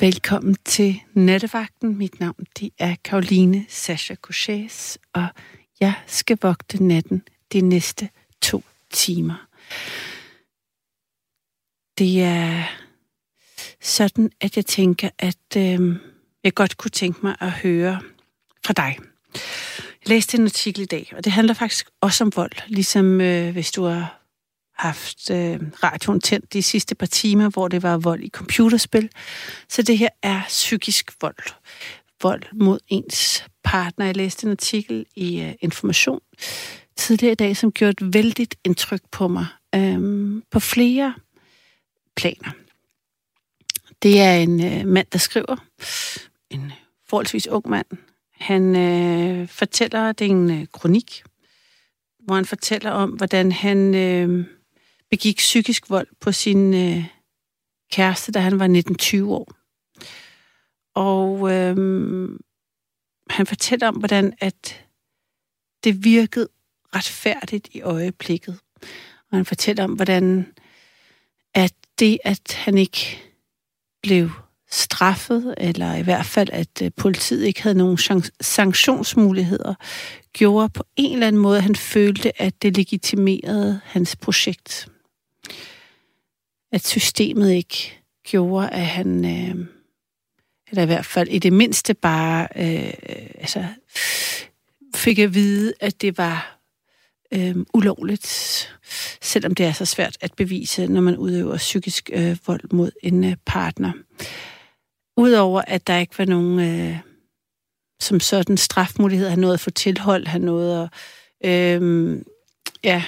Velkommen til Nattevagten. Mit navn det er Karoline Sasha Couchés, og jeg skal vogte natten de næste to timer. Det er sådan, at jeg tænker, at øh, jeg godt kunne tænke mig at høre fra dig. Jeg læste en artikel i dag, og det handler faktisk også om vold, ligesom øh, hvis du har haft øh, radioen tændt de sidste par timer, hvor det var vold i computerspil. Så det her er psykisk vold. Vold mod ens partner. Jeg læste en artikel i øh, Information tidligere i dag, som gjorde et vældigt indtryk på mig øh, på flere planer. Det er en øh, mand, der skriver, en forholdsvis ung mand. Han øh, fortæller, det er en øh, kronik, hvor han fortæller om, hvordan han øh, begik psykisk vold på sin øh, kæreste, da han var 19-20 år. Og øh, han fortæller om, hvordan at det virkede retfærdigt i øjeblikket. Og han fortæller om, hvordan at det, at han ikke blev straffet, eller i hvert fald, at øh, politiet ikke havde nogen sanktionsmuligheder, gjorde på en eller anden måde, at han følte, at det legitimerede hans projekt. At systemet ikke gjorde, at han, øh, eller i hvert fald i det mindste bare, øh, altså, fik at vide, at det var øh, ulovligt, selvom det er så svært at bevise, når man udøver psykisk øh, vold mod en øh, partner. Udover at der ikke var nogen øh, som sådan strafmulighed, han nåede at få tilhold, han nåede at øh, ja,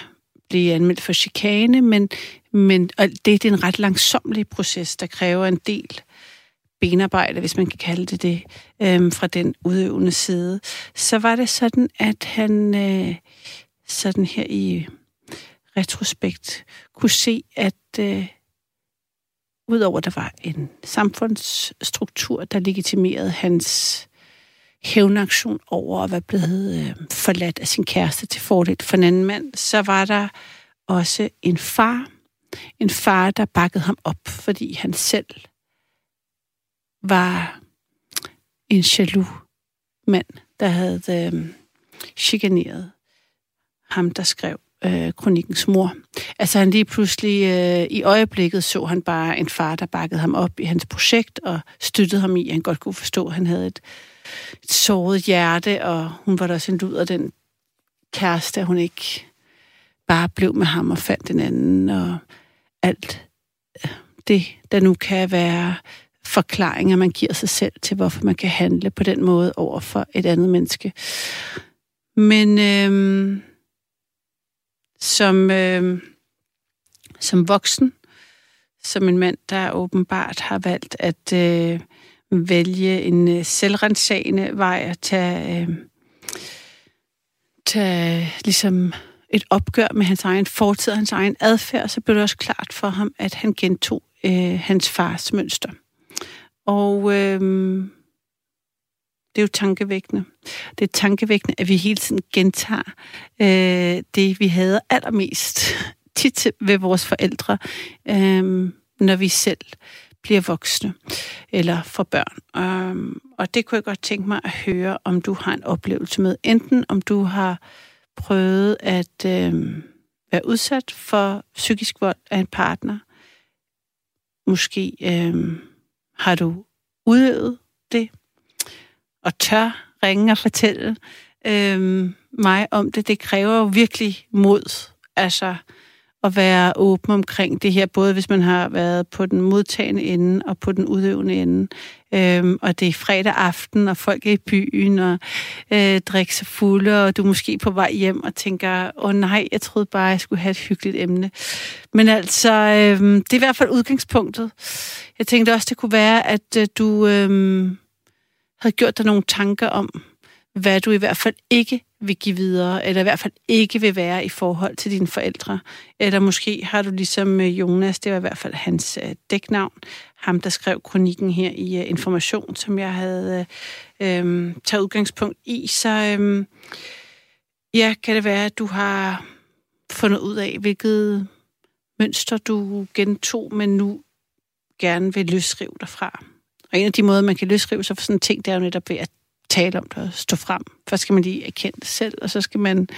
blive anmeldt for chikane, men, men og det, det er en ret langsomlig proces, der kræver en del benarbejde, hvis man kan kalde det det, øhm, fra den udøvende side. Så var det sådan, at han øh, sådan her i retrospekt kunne se, at øh, udover der var en samfundsstruktur, der legitimerede hans hævnaktion over at være blevet øh, forladt af sin kæreste til fordel for en anden mand, så var der også en far. En far, der bakkede ham op, fordi han selv var en jaloux mand, der havde øh, chikaneret ham, der skrev øh, kronikkens mor. Altså han lige pludselig øh, i øjeblikket så han bare en far, der bakkede ham op i hans projekt og støttede ham i, at han godt kunne forstå, at han havde et, et såret hjerte, og hun var da også en af den kæreste, at hun ikke bare blev med ham og fandt en anden, og alt øh, det, der nu kan være forklaringer, man giver sig selv til, hvorfor man kan handle på den måde over for et andet menneske. Men øhm, som, øhm, som voksen, som en mand, der åbenbart har valgt at øh, vælge en øh, selvrensagende vej at tage, øh, tage ligesom et opgør med hans egen fortid og hans egen adfærd, så blev det også klart for ham, at han gentog øh, hans fars mønster. Og øh, det er jo tankevækkende. Det er tankevækkende, at vi hele tiden gentager øh, det, vi havde allermest tit ved vores forældre, øh, når vi selv bliver voksne eller får børn. Øh, og det kunne jeg godt tænke mig at høre, om du har en oplevelse med. Enten om du har prøvet at øh, være udsat for psykisk vold af en partner. Måske øh, har du udøvet det og tør ringe og fortælle øh, mig om det. Det kræver jo virkelig mod, altså at være åben omkring det her, både hvis man har været på den modtagende ende og på den udøvende ende. Øhm, og det er fredag aften, og folk er i byen og øh, drikker sig fulde, og du er måske på vej hjem og tænker, åh oh, nej, jeg troede bare, jeg skulle have et hyggeligt emne. Men altså, øhm, det er i hvert fald udgangspunktet. Jeg tænkte også, det kunne være, at øh, du øhm, havde gjort dig nogle tanker om, hvad du i hvert fald ikke vil give videre, eller i hvert fald ikke vil være i forhold til dine forældre. Eller måske har du ligesom øh, Jonas, det var i hvert fald hans øh, dæknavn, ham der skrev kronikken her i øh, Information, som jeg havde øh, taget udgangspunkt i. Så øh, ja, kan det være, at du har fundet ud af, hvilket mønster du gentog, men nu gerne vil løsrive dig fra. Og Og en af de måder, man kan løsrive sig for sådan en ting, det er jo netop ved at tale om det og stå frem. Først skal man lige erkende det selv, og så skal man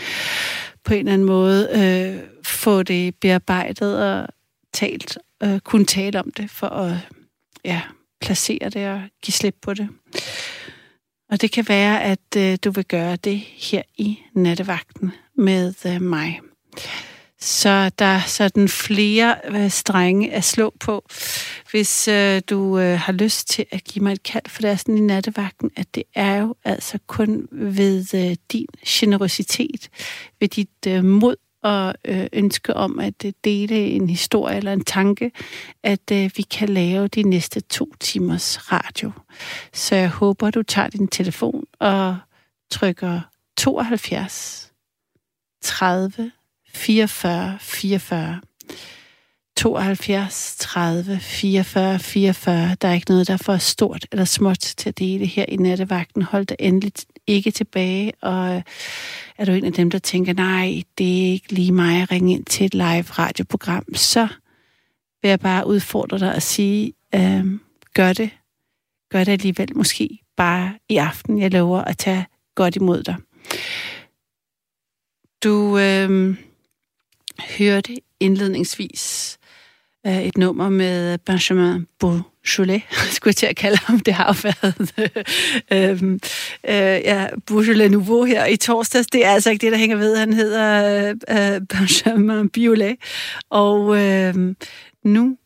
på en eller anden måde øh, få det bearbejdet og talt, øh, kunne tale om det, for at ja, placere det og give slip på det. Og det kan være, at øh, du vil gøre det her i nattevagten med øh, mig. Så der er sådan flere øh, strenge at slå på, hvis øh, du øh, har lyst til at give mig et kald, for det er sådan i nattevagten, at det er jo altså kun ved øh, din generositet, ved dit øh, mod og øh, ønske om at øh, dele en historie eller en tanke, at øh, vi kan lave de næste to timers radio. Så jeg håber, du tager din telefon og trykker 72 30 44 44. 72 30 44 44. Der er ikke noget, der er for stort eller småt til at dele her i nattevagten. Hold dig endelig ikke tilbage, og øh, er du en af dem, der tænker, nej, det er ikke lige mig at ringe ind til et live radioprogram, så vil jeg bare udfordre dig at sige, øh, gør det. Gør det alligevel måske bare i aften. Jeg lover at tage godt imod dig. Du øh, hørte indledningsvis øh, et nummer med Benjamin Beaujolais, skulle jeg til at kalde ham. Det har jo været øh, øh, ja, Beaujolais Nouveau her i torsdags. Det er altså ikke det, der hænger ved. Han hedder øh, øh Benjamin Biolay. Og øh, nu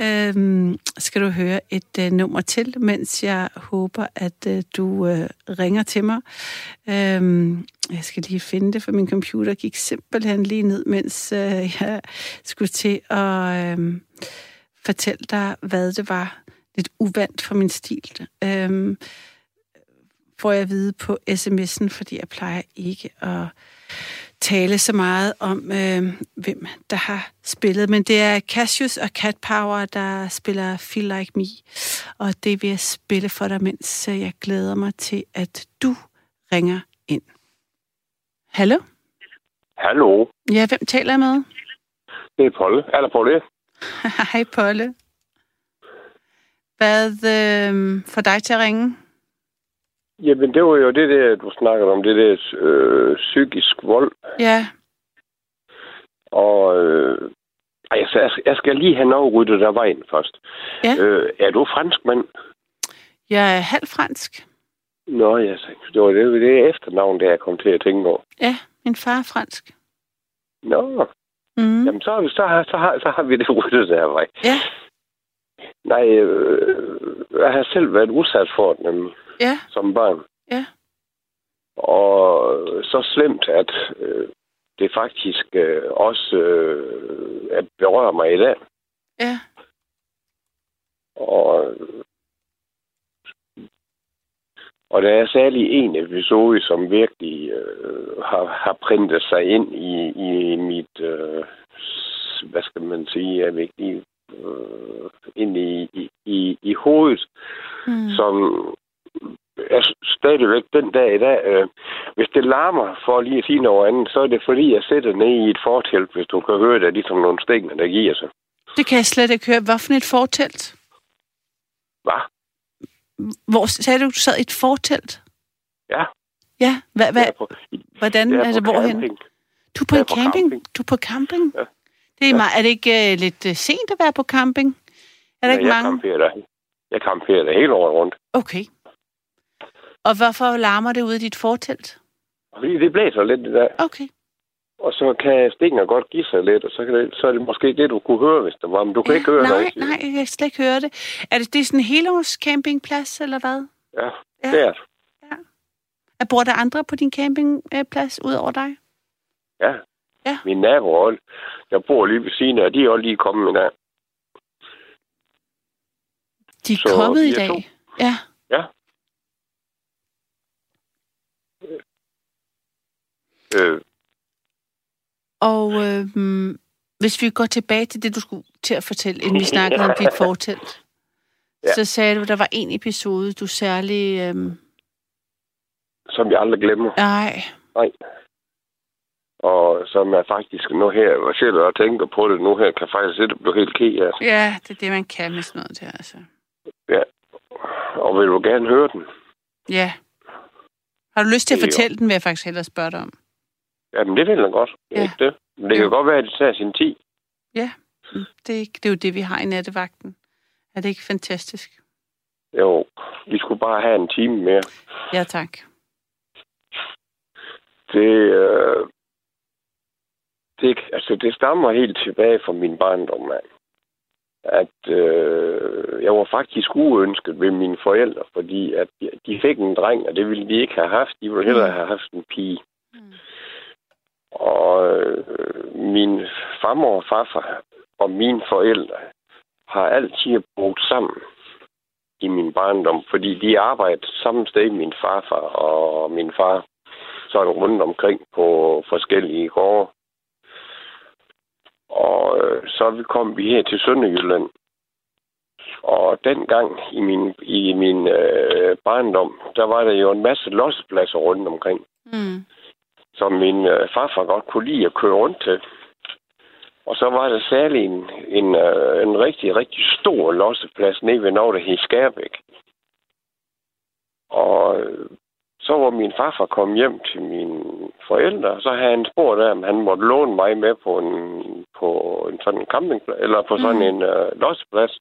øhm, skal du høre et øh, nummer til, mens jeg håber, at øh, du øh, ringer til mig. Øhm, jeg skal lige finde det, for min computer gik simpelthen lige ned, mens øh, jeg skulle til at øh, fortælle dig, hvad det var lidt uvandt for min stil. Øhm, får jeg at vide på sms'en, fordi jeg plejer ikke at tale så meget om, øh, hvem der har spillet. Men det er Cassius og Cat Power, der spiller Feel Like Me. Og det vil jeg spille for dig, mens jeg glæder mig til, at du ringer ind. Hallo? Hallo. Ja, hvem taler jeg med? Det er Polle. Eller Polle. Hej, Polle. Hvad øh, får dig til at ringe? Jamen, det var jo det der, du snakkede om, det der øh, psykisk vold. Ja. Og øh, altså, jeg skal lige have noget ryddet af vejen først. Ja. Øh, er du fransk mand? Jeg er halv fransk. Nå, ja, det var det, det efternavn, der jeg kom til at tænke over. Ja, min far er fransk. Nå, Mm. jamen så, så, har, så, har, så har vi det ryddet af vej. Ja, Nej, øh, jeg har selv været udsat for det nemlig, ja, som barn. ja. Og så slemt, at øh, det faktisk øh, også øh, at berører mig i dag. Ja, Og, og der er særlig en episode, som virkelig øh, har, har printet sig ind i, i mit, øh, hvad skal man sige, jeg lige, øh, ind i, i, i, i hovedet, mm. som er stadigvæk den dag i dag. Øh, hvis det larmer, for lige at sige noget andet, så er det fordi, jeg sætter ned i et fortelt, hvis du kan høre det, ligesom nogle stænger, der giver sig. det kan jeg slet ikke høre. Hvad for et fortelt? Hvad? Hvor sagde du, du sad i et fortelt? Ja, Ja, hvad, hvad, på, hvordan jeg er på hvorhen? camping. Du er på Jeg en er på camping? camping. Du er på camping? Ja. Det er, Ja. meget, er det ikke uh, lidt uh, sent at være på camping? Er der Ja, ikke jeg mange? Camperer der. Jeg camperer der hele året rundt. Okay. Og hvorfor larmer det ude i dit fortelt? Fordi det blæser lidt i dag. Okay. Og så kan stinger godt give sig lidt, og så, kan det, så er det måske det, du kunne høre, hvis det var. Men du kan Ja, ikke høre nej, noget. nej, jeg kan slet ikke høre det. Er det, det er sådan en helårs campingplads, eller hvad? Ja, Ja. det er det. Er, bor der andre på din campingplads ud over dig? Ja. Ja. Min nabo, jeg bor lige ved siden af, de er også lige kommet i dag. De er Så kommet i dag. to. Ja. Øh, Og øh, hvis vi går tilbage til det, du skulle til at fortælle, inden vi snakkede om dit fortelt, Ja. så sagde du, at der var en episode, du særlig... Øh, som jeg aldrig glemmer. nej, Og som jeg faktisk nu her, og selv og tænker på det nu her, kan faktisk ikke blive helt ked af. ja, det er det, man kan med sådan noget der, altså. Og vil du gerne høre den? Ja. Har du lyst til at er jo- fortælle den, vil jeg faktisk hellere spørge dig om. Jamen, det vil jeg godt. Det er Ja. ikke det. Men det kan Jo. godt være, at det tager sin tid. Ja, Mm, det er, ikke, det er jo det, vi har i nattevagten. Er det ikke fantastisk? Jo, vi skulle bare have en time mere. Ja, tak. Det, øh, det, altså, det stammer helt tilbage fra min barndom af. At øh, jeg var faktisk uønsket ved mine forældre, fordi at de- de fik en dreng, og det ville de ikke have haft. De ville hellere have haft en pige. Mm. Og øh, min farmor og farfar og mine forældre har altid boet sammen i min barndom, fordi de arbejdede samme sted, min farfar og min far, sådan rundt omkring på forskellige gårde. Og øh, så vi kom vi her til Sønderjylland. Og dengang i min, i min øh, barndom, der var der jo en masse lossepladser rundt omkring Mm som min øh, farfar godt kunne lide at køre rundt til. Og så var der særlig en, en, øh, en rigtig, rigtig stor losseplads nede ved noget, der hed Skærbæk. Og øh, så var min farfar kommet hjem til mine forældre, så havde han spurgt om han måtte låne mig med på en, på en sådan campingplads, eller på sådan Mm. en øh, losseplads.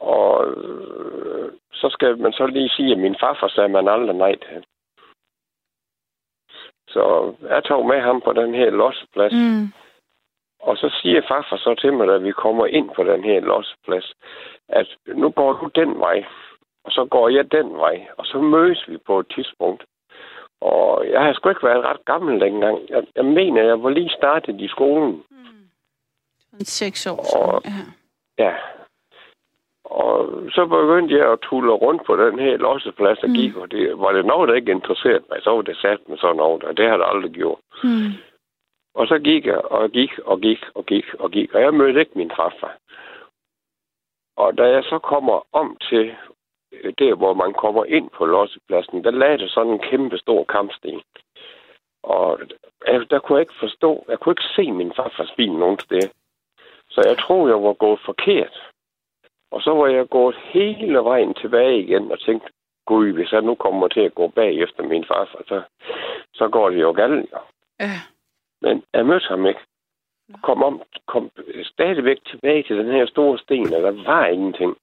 Og øh, så skal man så lige sige, at min farfar sagde man aldrig nej til. Så jeg tog med ham på den her losseplads. Mm. Og så siger farfar så til mig, da vi kommer ind på den her losseplads, at nu går du den vej, og så går jeg den vej, og så mødes vi på et tidspunkt. Og jeg har sgu ikke været ret gammel dengang. Jeg, jeg mener, jeg var lige startet i skolen. Sådan seks år. Og-. Ja. Ja. Og så begyndte jeg at tulle rundt på den her losseplads, og Mm. gik, og det, var det noget, der ikke interesserede mig, så var det sat med sådan noget, og det har det aldrig gjort. Mm. Og så gik jeg, og gik, og gik, og gik, og gik. Og jeg mødte ikke min farfar. Og da jeg så kommer om til øh, der, hvor man kommer ind på lossepladsen, der lagde der sådan en kæmpe stor kampsten. Og jeg, der kunne jeg ikke forstå, jeg kunne ikke se min farfars bil nogen sted. Så jeg tror, jeg var gået forkert. Og så var jeg gået hele vejen tilbage igen og tænkte, gud, hvis jeg nu kommer til at gå bag efter min farfar, så, så går det jo galt. jo. Ja. Men jeg mødte ham ikke. Kom, om, kom stadigvæk tilbage til den her store sten, og der var ingenting.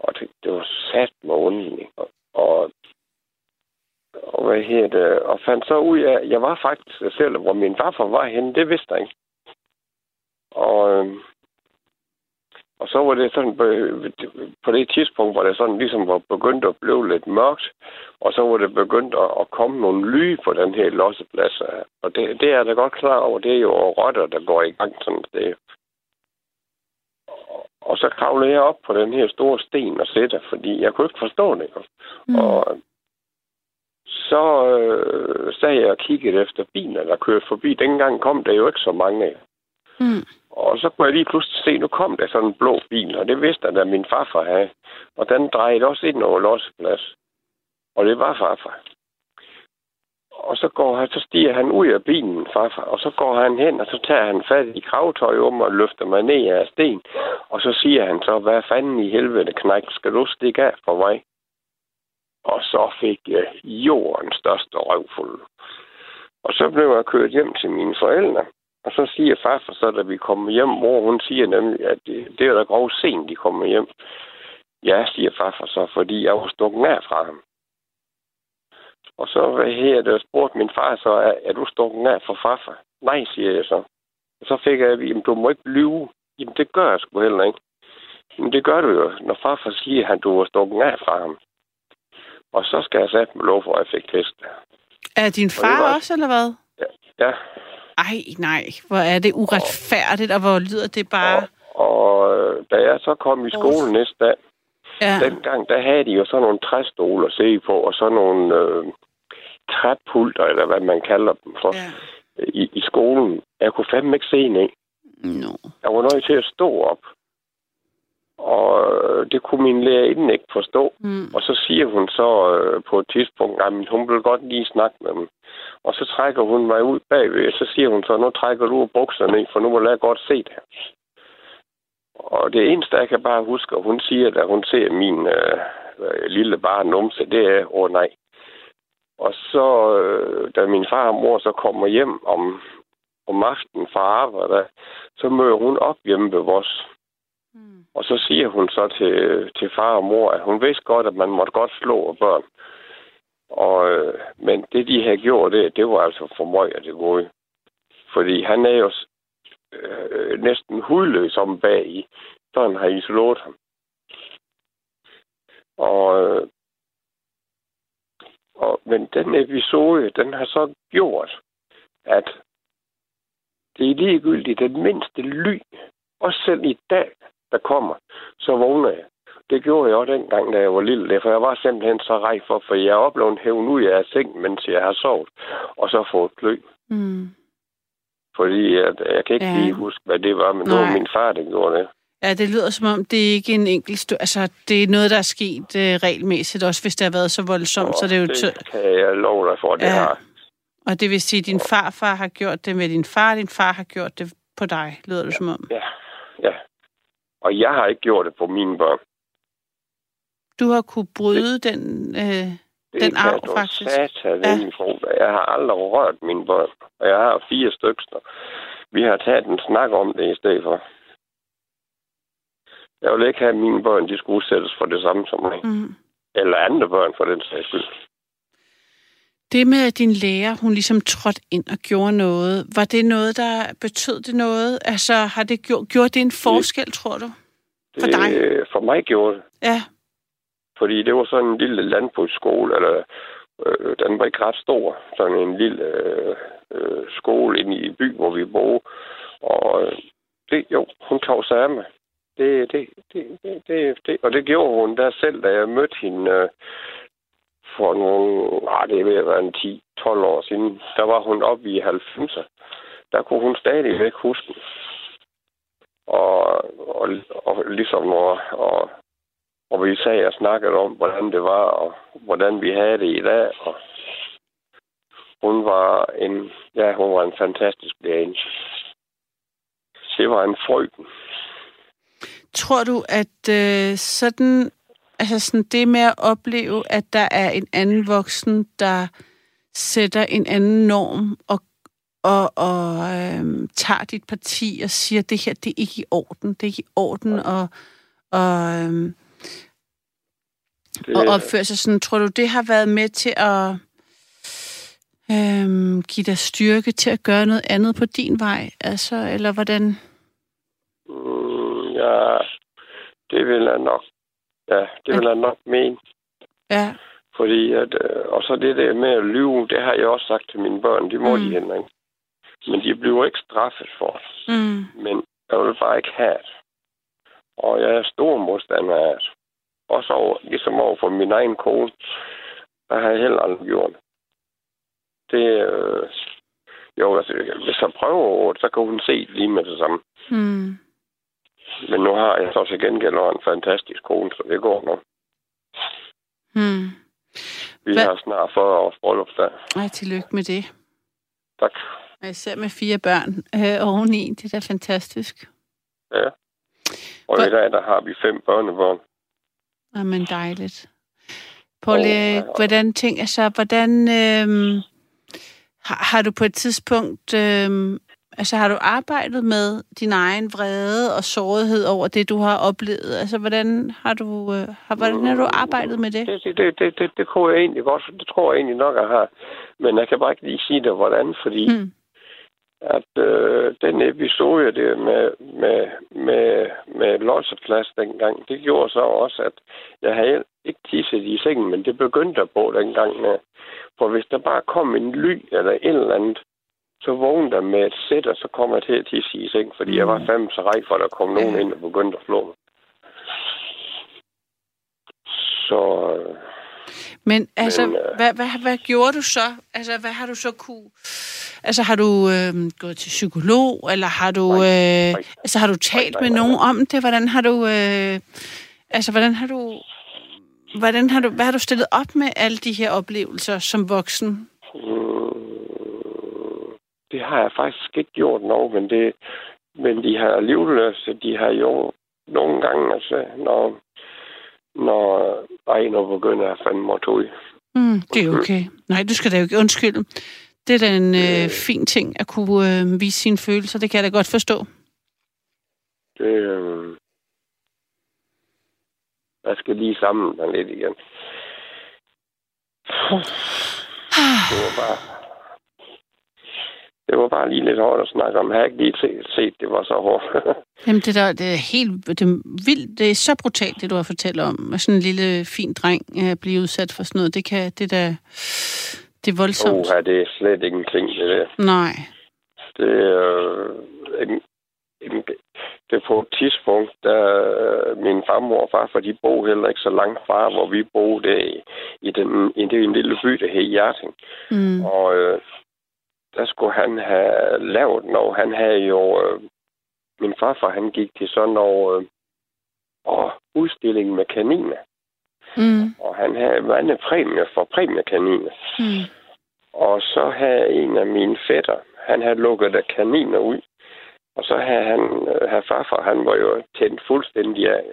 Og det, det var sat med underligt. Og, og, og, hvad her det, og fandt så ud af, at jeg var faktisk selv, hvor min farfar var henne, det vidste jeg ikke. Og, øhm, og så var det sådan, på- på det tidspunkt, hvor det sådan ligesom var begyndt at blive lidt mørkt, og så var det begyndt at, komme nogle ly på den her losseplads. Og det, det er da godt klar over, det er jo rotter, der går i gang sådan et sted. Og- så kravlede jeg op på den her store sten og sætter, fordi jeg kunne ikke forstå det. Mm. Og så øh, sad jeg og kiggede efter biler, der kørte forbi. Dengang kom der jo ikke så mange. Mm. Og så kunne jeg lige pludselig se, nu kom der sådan en blå bil, og det vidste jeg, da min farfar havde. Og den drejede også ind over losseplads. Og det var farfar. Og så, går han, så stiger han ud af bilen, farfar, og så går han hen, og så tager han fat i kravtøj om og løfter mig ned af sten. Og så siger han så, hvad fanden i helvede, knæk, skal du stikke af for mig? Og så fik jeg jordens største røvfuld. Og så blev jeg kørt hjem til mine forældre. Og så siger farfar så, da vi kommer hjem, hvor hun siger nemlig, at det, det er da grov sent, de kommer hjem. Ja, siger farfar så, fordi jeg var stukket af fra ham. Og så her, der spurgte min far så, er, er du stukket af fra farfar? Nej, siger jeg så. Og så fik jeg "Jamen, du må ikke lyve. Jamen, det gør jeg sgu heller ikke. Men det gør du jo, når farfar siger, at du var stukket af fra ham. Og så skal jeg sætte mig lov for, at jeg fik test. Er din far var- også, eller hvad? Ja, Ej, nej. Hvor er det uretfærdigt, og hvor lyder det bare... og øh, da jeg så kom i skole næste dag, Ja. dengang, der havde de jo sådan nogle træstole at se på, og sådan nogle øh, træpulter, eller hvad man kalder dem for, ja. i, i skolen. Jeg kunne fandme ikke se ned. No. Jeg var nødt til at stå op. Og det kunne min lærerinde ikke forstå. Mm. Og så siger hun så øh, på et tidspunkt, at hun vil godt lige snakke med dem. Og så trækker hun mig ud bagved, og så siger hun så, nu trækker du bukserne for nu vil jeg godt se det. Og det eneste, jeg kan bare huske, at hun siger, da hun ser min øh, lille barn numse, det er, åh oh, nej. Og så, øh, da min far og mor så kommer hjem om, om aftenen fra arbejde, så møder hun op hjemme ved vores. Mm. Og så siger hun så til, til far og mor, at hun vidste godt, at man måtte godt slå børn. Og, øh, men det, de havde gjort, det, det var altså for mig, at det gode. Fordi han er jo øh, næsten hudløs om bag i, så han har isoleret ham. Og, øh, og, men den episode, den har så gjort, at det er ligegyldigt den mindste ly, også selv i dag, der kommer, så vågner jeg. Det gjorde jeg også dengang, da jeg var lille, for jeg var simpelthen så rej for, for jeg oplevede hævn ud af seng, mens jeg har sovet, og så fået klø. Mm. Fordi jeg, jeg kan ikke ja. lige huske, hvad det var, men Nej. det var min far, der gjorde det. Ja, det lyder som om, det er ikke en enkelt... Stø- altså, det er noget, der er sket uh, regelmæssigt, også hvis det har været så voldsomt. Og så det er jo det kan jeg love dig for, det ja. har. Og det vil sige, at din farfar har gjort det med din far, din far har gjort det på dig, lyder det ja. som om. Ja, ja. Og jeg har ikke gjort det på mine børn. Du har kunne bryde det, den, øh, det den arv, faktisk. Satan, ja. Jeg har aldrig rørt mine børn, og jeg har fire stykker. Vi har taget en snak om det i stedet for. Jeg vil ikke have, at mine børn de skulle udsættes for det samme som mig. Mm. Eller andre børn for den sags skyld. Det med, at din lærer, hun ligesom trådte ind og gjorde noget, var det noget, der betød det noget? Altså, har det gjort, gjort det en forskel, det, tror du? For det, dig? For mig gjorde det. Ja. Fordi det var sådan en lille landbrugsskole, eller øh, den var ikke ret stor. Sådan en lille øh, øh, skole inde i by, hvor vi boede. Og øh, det, jo, hun tog sig af mig. Det, det, det, det, det, det, og det gjorde hun der selv, da jeg mødte hende øh, for nogle, nej, ah, det ved at være en 10-12 år siden. Der var hun oppe i 90'erne. Der kunne hun stadigvæk huske og, og, og ligesom og, og, og vi sagde og snakkede om, hvordan det var, og hvordan vi havde det i dag. Og hun var en, ja, hun var en fantastisk lærerinde. Det var en frøken. Tror du, at øh, sådan, altså sådan det med at opleve, at der er en anden voksen, der sætter en anden norm og og, og øh, tager dit parti og siger, det her, det er ikke i orden. Det er ikke i orden og, og, øh, det... og opføre sig sådan. Tror du, det har været med til at øh, give dig styrke til at gøre noget andet på din vej? Altså, eller hvordan? Mm, ja, det vil jeg nok. Ja, det vil jeg nok mene. Ja. Fordi at, øh, og så det der med at lyve, det har jeg også sagt til mine børn, de må mm. de heller ikke. Men de bliver ikke straffet for det. Mm. Men jeg vil bare ikke have det. Og jeg er stor modstander af det. Også over, ligesom over for min egen kone. Der har jeg heller aldrig gjort det. Det, øh, jo, altså, hvis jeg prøver over det, så kan hun se det lige med det samme. Mm. Men nu har jeg så til gengæld en fantastisk kone, så det går nu. Mm. Vi Hva? har snart 40 års bryllupsdag. Ej, tillykke med det. Tak. Og især med fire børn øh, oveni. Det er da fantastisk. Ja. Og Hvor... i dag, der har vi fem børnebørn. Jamen dejligt. Paul, oh, hvordan tænker så, hvordan øh, har, har du på et tidspunkt, øh, altså har du arbejdet med din egen vrede og sårighed over det, du har oplevet? Altså, hvordan har du, øh, har, hvordan har du arbejdet med det? Det, det, det, det, det kunne jeg egentlig godt, det tror jeg egentlig nok, jeg har. Men jeg kan bare ikke lige sige det, hvordan, fordi hmm at øh, den episode der med, med, med, med losseplads dengang, det gjorde så også, at jeg havde ikke tisset i sengen, men det begyndte at på dengang. Med. For hvis der bare kom en ly eller et eller andet, så vågnede der med et sæt, og så kom jeg til at tisse i sengen, fordi mm. jeg var mm. fandme så rej for, at der kom nogen ind og begyndte at flå mig. Så men altså, Men, øh, hvad, hvad, hvad gjorde du så? Altså, hvad har du så kunne... Altså, har du øh, gået til psykolog, eller har du, øh, altså, har du talt med nogen om det? Hvordan har du... Øh, altså, hvordan har du... Hvordan har du, hvad har du stillet op med alle de her oplevelser som voksen? Mm, det har jeg faktisk ikke gjort noget, men det, men de har alligevel, de har jo nogle gange, altså, når, når Ejner begynder at fandme mig ud. Mm, det er okay. Nej, du skal da jo ikke undskylde. Det er da en øh, fin ting at kunne øh, vise sine følelser. Det kan jeg da godt forstå. Det, øh, jeg skal lige samle mig lidt igen. Det var bare... Det var bare lige lidt hårdt at snakke om. Jeg har ikke lige set, det var så hårdt. Jamen, det, der, det er helt det er vildt. Det er så brutalt, det du har fortalt om. At sådan en lille, fin dreng at blive udsat for sådan noget. Det kan, det der, det er voldsomt. Oh, det er slet ikke en ting, det der. Nej. Det er øh, en, en, det på et tidspunkt, da min farmor og farfar, de boede heller ikke så langt fra, hvor vi boede i, i, den, i den lille by, der hed Hjerting. Mm. Og øh, der skulle han have lavet noget. Han havde jo... Øh, min farfar, han gik til sådan noget... Øh, og udstilling med kaniner. Mm. Og han havde vandet præmie for præmiekaniner. Mm. Og så havde en af mine fætter, han havde lukket af kaniner ud. Og så havde han, øh, havde farfar, han var jo tændt fuldstændig af.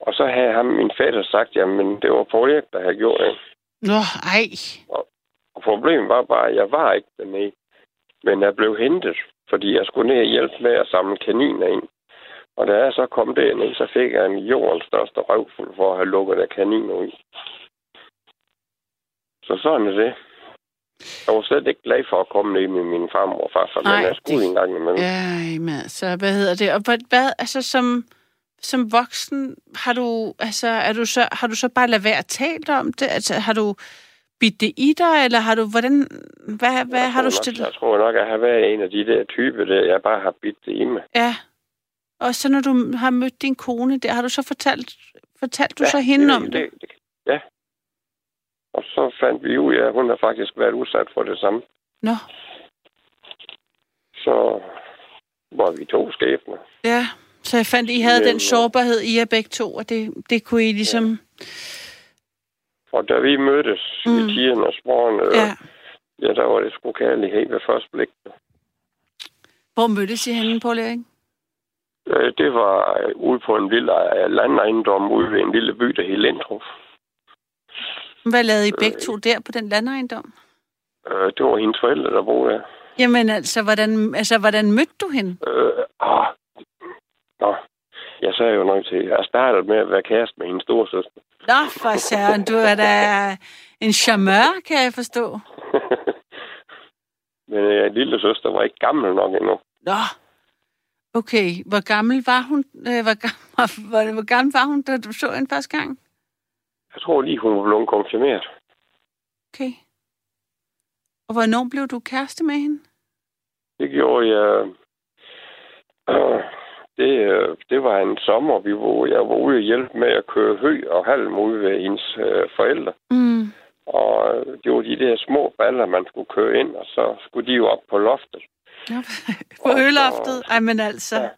Og så havde ham, min fætter, sagt, jamen det var Paul Erik, der havde gjort det. Nå, ej. Og problemet var bare, at jeg var ikke dernede. Men jeg blev hentet, fordi jeg skulle ned og hjælpe med at samle kaniner ind. Og da jeg så kom derned, så fik jeg en jordens største røvfuld for at have lukket af kaniner ud. Så sådan er det. Jeg var slet ikke glad for at komme ned med min farmor og farfar, men jeg skulle det- en gang imellem. Ja, men altså, hvad hedder det? Og hvad, hvad altså, som, som voksen, har du, altså, er du så, har du så bare lade være at tale om det? Altså, har du bidt det i dig, eller har du, hvordan, hvad, hvad har du nok, stillet? Jeg tror nok, at jeg har været en af de der typer, der jeg bare har bidt det i mig. Ja. Og så når du har mødt din kone der, har du så fortalt, fortalt du Ja, så hende det- om det? det? det? Ja. Og så fandt vi ud af, at hun har faktisk været udsat for det samme. Nå, Så var vi to skæbner. ja. Så jeg fandt, I havde Men, den øh, sårbarhed i jer begge to, og det, det kunne I ligesom... Og da vi mødtes mm. I tidernes morgen, øh, Ja. ja, der var det sgu kærlighed ved første blik. Hvor mødtes I henne, Paul Erik? Øh, det var øh, ude på en lille landejendom ude ved en lille by, der hed Lindrup. Hvad lavede I begge to der på den landejendom? Det var hendes forældre, der boede der. Jamen altså, hvordan, altså, hvordan mødte du hende? Øh, ah, nå, jeg sagde jo nok til, jeg startede med at være kæreste med hendes store søster. Nå, for søren, du er da en charmeur, kan jeg forstå. Men øh, lille søster var ikke gammel nok endnu. Nå, okay. Hvor gammel var hun? Øh, hvor, gammel, hvor, hvor gammel var hun, da du så hende første gang? Jeg tror lige, hun var blevet konfirmeret. Okay. Og hvornår blev du kæreste med hende? Det gjorde jeg... Øh, det, øh, det var en sommer, vi var, jeg var ude og hjælpe med at køre hø og halm ude ved hendes øh, forældre. Mm. Og det var de der små baller, man skulle køre ind, og så skulle de jo op på loftet. På Og så-? Ej, men altså. Ja.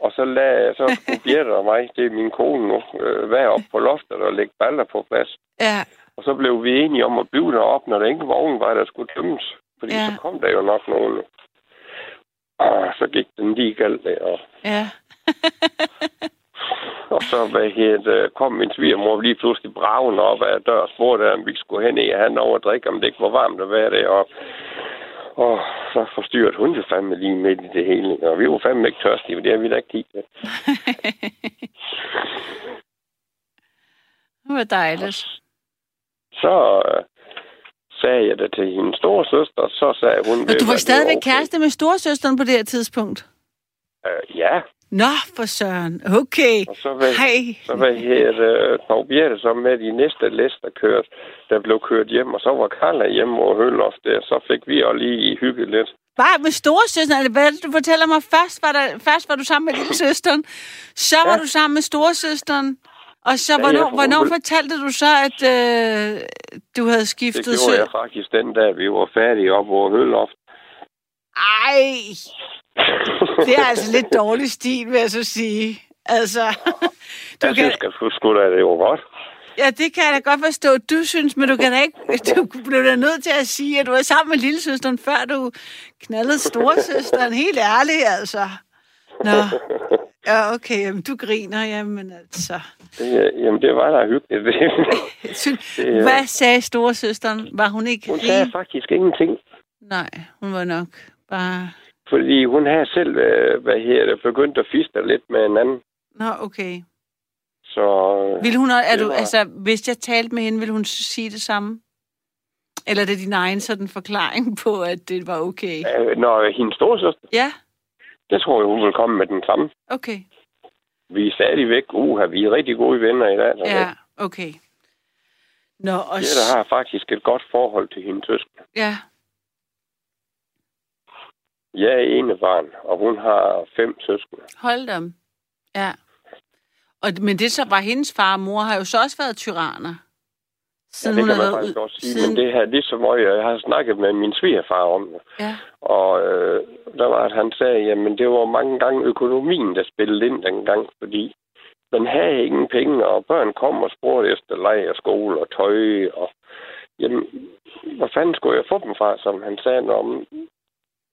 Og så lagde så skulle Birte og mig, det er min kone nu, øh, være op på loftet og lægge baller på plads. Ja, Og så blev vi enige om at blive deroppe, når der ingen vogn var, der skulle tømmes. Fordi ja. så kom der jo nok nogen. Og så gik den lige galt der. Og, ja. og så hvad hed, kom min svigermor lige pludselig braven op af dør og spurgte, om vi skulle hen i han over og drikke, om det ikke var varmt at være deroppe. Og så forstyrrede hun jo fandme lige midt i det hele. Og vi var fandme ikke tørstige, for det har vi da ikke tid til. Det var dejligt. Så øh, sagde jeg det til hendes store søster, og så sagde hun... Og "Ved du var stadigvæk okay." kæreste med storesøsteren på det her tidspunkt? Øh, ja, Nå, for søren. Okay. og så hvad, Hej. så hvad her, øh, Pau Birte så med de næste læs, der kørte, der blev kørt hjem, og så var Karla hjemme og Hølloft der, så fik vi også lige hygget lidt. Bare med storesøsteren? Hvad du fortæller mig? Først var, der, først var du sammen med lille søsteren, så var Ja. du sammen med storesøsteren, og så Ja, hvornår, hvornår fortalte du så, at øh, du havde Det skiftet gjorde sø? jeg faktisk den dag, vi var færdige op over Hølloft. Ej, det er altså lidt dårlig stil, vil jeg så sige. Altså, du Jeg kan, synes, at skulle da det var godt. ja, det kan jeg da godt forstå, du synes, men du kan da ikke, du blev da nødt til at sige, at du var sammen med lillesøsteren, før du knaldede storesøsteren. Helt ærligt, altså. Nå, Ja, okay. Jamen, du griner, jamen altså. Det, jamen, det var da hyggeligt. det, Hvad sagde storesøsteren? Var hun ikke Hun sagde faktisk ingenting. Nej, hun var nok bare... Fordi hun havde selv, øh, hvad her det, begyndt at fiste lidt med en anden. Nå, okay. Så... Vil hun, er du, var... altså, hvis jeg talte med hende, ville hun sige det samme? Eller er det din egen sådan forklaring på, at det var okay? Øh, når hendes storesøster? Ja. Det tror jeg, hun vil komme med den samme. Okay. Vi er stadigvæk, uha, vi er rigtig gode venner i dag. Ja, okay. Nå, og... Jeg der har faktisk et godt forhold til hendes søskende. Ja. Jeg er ene barn, og hun har fem søskende. Hold dem. Ja. Og, men det så var hendes far og mor har jo så også været tyranner. Siden ja, det kan man faktisk også sige, siden... men det her, det er så meget, jeg har snakket med min svigerfar om. Ja. Og øh, der var, at han sagde, jamen det var mange gange økonomien, der spillede ind dengang, fordi man havde ingen penge, og børn kom og spurgte efter leg og skole og tøj, og jamen, hvor fanden skulle jeg få dem fra, som han sagde, når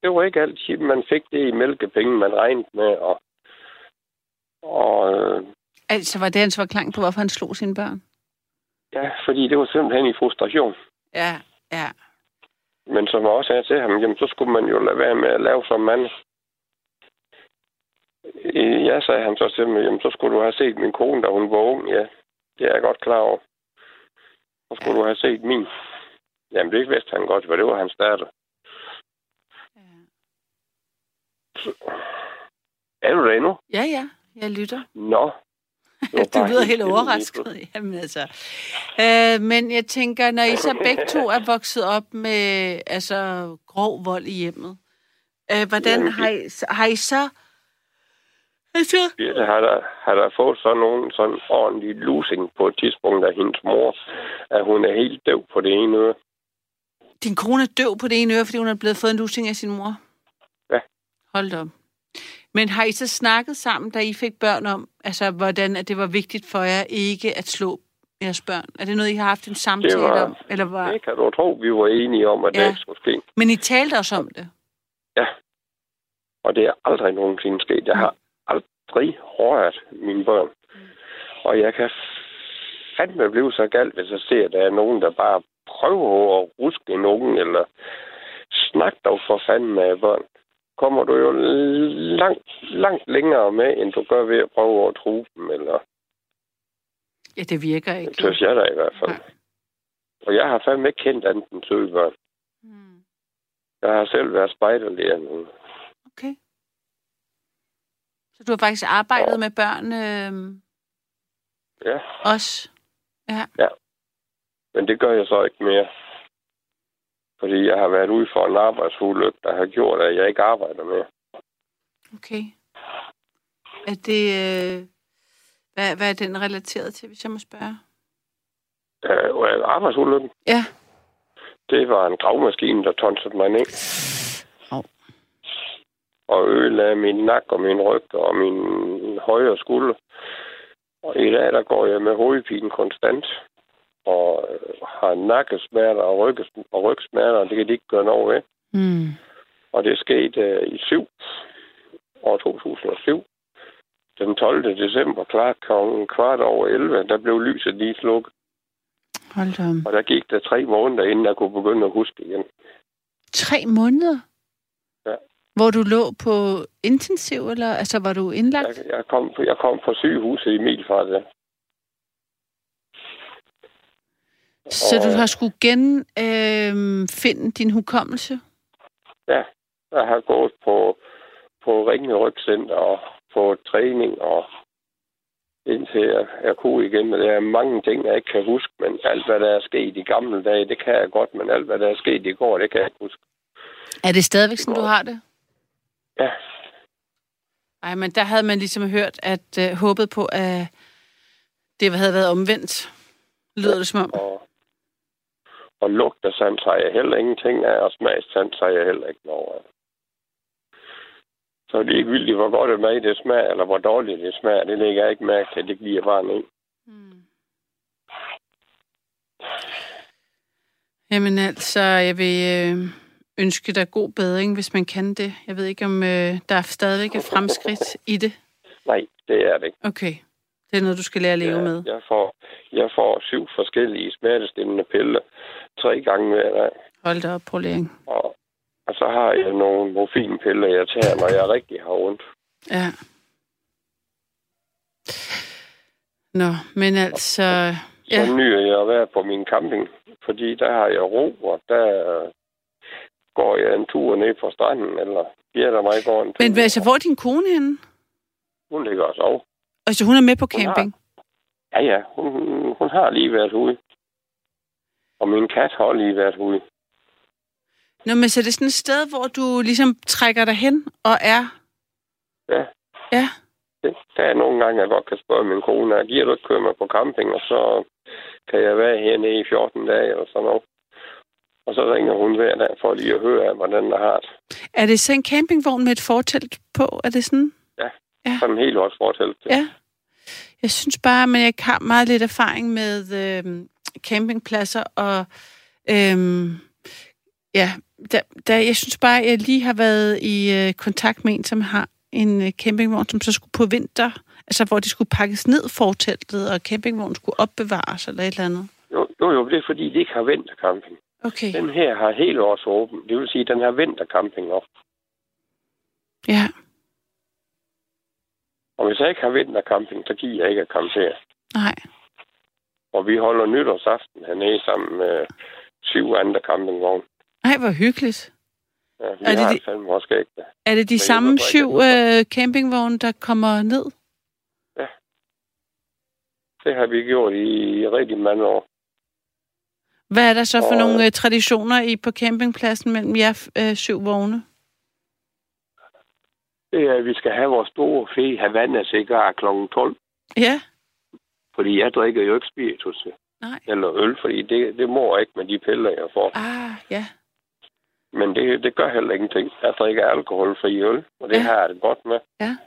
det var ikke altid, man fik det i mælkepenge, man regnede med, og, og øh, Altså, var det hans forklaring på, hvorfor han slog sine børn? Ja, fordi det var simpelthen i frustration. Ja, ja. Men som jeg også sagde til ham, jamen, så skulle man jo lade være med at lave som mand. Ja, sagde han så til mig, jamen, så skulle du have set min kone, da hun var ung. Ja, det er jeg godt klar over. Så skulle ja. du have set min. Jamen, det vidste han godt, for det var hans datter. Ja. Er du der endnu? Ja, ja. Jeg lytter. Nå, du lyder helt overrasket. Jamen altså. Øh, men jeg tænker, når I så begge to er vokset op med altså, grov vold i hjemmet, øh, hvordan Jamen, har, I, har I så... Altså... Ja, har der, har der fået sådan nogen sådan ordentlig losing på et tidspunkt af hendes mor, at hun er helt døv på det ene øre. Din kone er døv på det ene øre, fordi hun er blevet fået en losing af sin mor? Ja. Hold op. Men har I så snakket sammen, da I fik børn om, altså hvordan at det var vigtigt for jer ikke at slå jeres børn? Er det noget, I har haft en samtale det var, om? Eller var... Det kan du tro, vi var enige om, at ja. det ikke skulle ske. Men I talte også om det? Ja. Og det er aldrig nogensinde sket. Jeg har aldrig rørt mine børn. Mm. Og jeg kan fandme blive så galt, hvis jeg ser, at der er nogen, der bare prøver at ruske nogen, eller snak dog for fanden med børn kommer du jo langt, langt længere med, end du gør ved at prøve at tro dem, eller... Ja, det virker ikke. Det synes jeg da i hvert fald. Nej. Og jeg har fandme ikke kendt andet end søgebørn. Hmm. Jeg har selv været spejderlærer nu. Okay. Så du har faktisk arbejdet ja. med børn øh... Ja. Også? Ja. Ja. Men det gør jeg så ikke mere. Fordi jeg har været ude for en arbejdsulykke, der har gjort, at jeg ikke arbejder mere. Okay. Er det... Øh, hvad, hvad er den relateret til, hvis jeg må spørge? Øh, arbejdsulykken? Ja. Det var en gravmaskine, der tonsede mig ned. Oh. Og ødelagde min nak og min ryg og min højre skulder. Og i dag, der går jeg med hovedpine konstant og øh, har nakkesmerter og, ryg, og rygsmerter, det kan de ikke gøre noget ved. Mm. Og det skete øh, i 7, år 2007. Den 12. december, klart kl. kvart over 11, der blev lyset lige slukket. Hold da. Og der gik der tre måneder, inden jeg kunne begynde at huske igen. Tre måneder? Ja. Hvor du lå på intensiv, eller altså var du indlagt? Jeg, jeg, kom, jeg kom fra sygehuset i Milfart, ja. Så og, du har skulle genfinde øh, din hukommelse? Ja, jeg har gået på, på Ringende Rygcenter og på træning og indtil jeg, jeg kunne igen. Og der er mange ting, jeg ikke kan huske, men alt, hvad der er sket i gamle dage, det kan jeg godt, men alt, hvad der er sket i går, det kan jeg ikke huske. Er det stadigvæk sådan, du har det? Ja. Ej, men der havde man ligesom hørt, at uh, håbet på, at det havde været omvendt. Lyder det som om? Og og lugtesans har jeg heller ingenting af, og smagssans har jeg heller ikke noget af. Så det er ikke vildt, hvor godt det mad det smager, eller hvor dårligt det smager. Det lægger jeg ikke mærke til, det giver bare ned. Hmm. Jamen altså, jeg vil øh, ønske dig god bedring, hvis man kan det. Jeg ved ikke, om øh, der er stadigvæk er fremskridt i det. Nej, det er det ikke. Okay. Det er noget, du skal lære at leve Ja, med. Jeg får, jeg får syv forskellige smertestillende piller tre gange hver dag. Hold da op, Pauline. Og, og så har jeg nogle morfinpiller, jeg tager, når jeg rigtig har ondt. Ja. Nå, men altså... Ja, Så nyder jeg at være på min camping, fordi der har jeg ro, og der går jeg en tur ned på stranden, eller Birte og mig går en tur. men altså, hvor er din kone henne? Hun ligger og sover. Altså, hun er med på Hun har- camping? Ja, ja, hun har lige været ude. Og min kat har lige været ude. Nå, men så er det sådan et sted, hvor du ligesom trækker dig hen og er... Ja. Ja. Det, der er nogle gange, jeg godt kan spørge min kone, jeg giver du ikke køre mig på camping, og så kan jeg være hernede i 14 dage eller sådan noget. Og så ringer hun hver dag for lige at høre af, hvordan der har det. Er det så en campingvogn med et fortelt på? Er det sådan? Sådan helt også fortalt. Ja. Jeg synes bare, at jeg har meget lidt erfaring med øh, campingpladser, og øh, ja, der, der, jeg synes bare, at jeg lige har været i øh, kontakt med en, som har en øh, campingvogn, som så skulle på vinter, altså hvor de skulle pakkes ned forteltet, og campingvognen skulle opbevares eller et eller andet. Jo, jo, jo, det er fordi, de ikke har vintercamping. Okay, Den her har hele års åben. Det vil sige, den har vintercamping op. ja. Og hvis jeg ikke har vintercamping, så giver jeg ikke at campere. Nej. Og vi holder nytårsaften hernede sammen med syv andre campingvogne. Nej, hvor hyggeligt. Ja, Er det de- fandme også da. Er det de jeg samme syv øh, campingvogne, der kommer ned? Det har vi gjort i rigtig mange år. Hvad er der så for Og- nogle øh, traditioner i på campingpladsen mellem jer øh, syv vogne? At vi skal have vores store fe Havana cigar kl. 12. Ja, Fordi jeg drikker jo ikke spiritus nej. eller øl, fordi det, det må jeg ikke med de piller, jeg får. Ah, ja. Men det, det gør heller ingenting. Jeg drikker alkoholfri øl, og det ja. har jeg det godt med. Ja.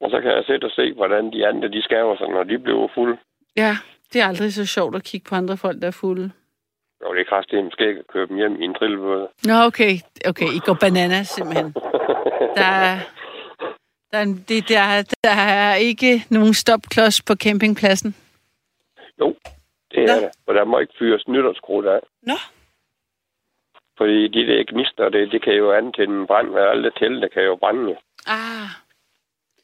Og så kan jeg sætte og se, hvordan de andre, de skaver sig, når de bliver fulde. Ja, det er aldrig så sjovt at kigge på andre folk, der er fulde. Og det er kraftigt måske ikke at køre dem hjem i en trillebåd. Nå, okay. Okay, I går bananas simpelthen. Der er, der, er, det, der, der er ikke nogen stopklods på campingpladsen. jo, det Nå. er det. Og der må ikke fyres nytårskrudt af. Nå. Fordi de der gnister, det, det kan jo antænde en brand, og alle telte kan jo brænde. Ah,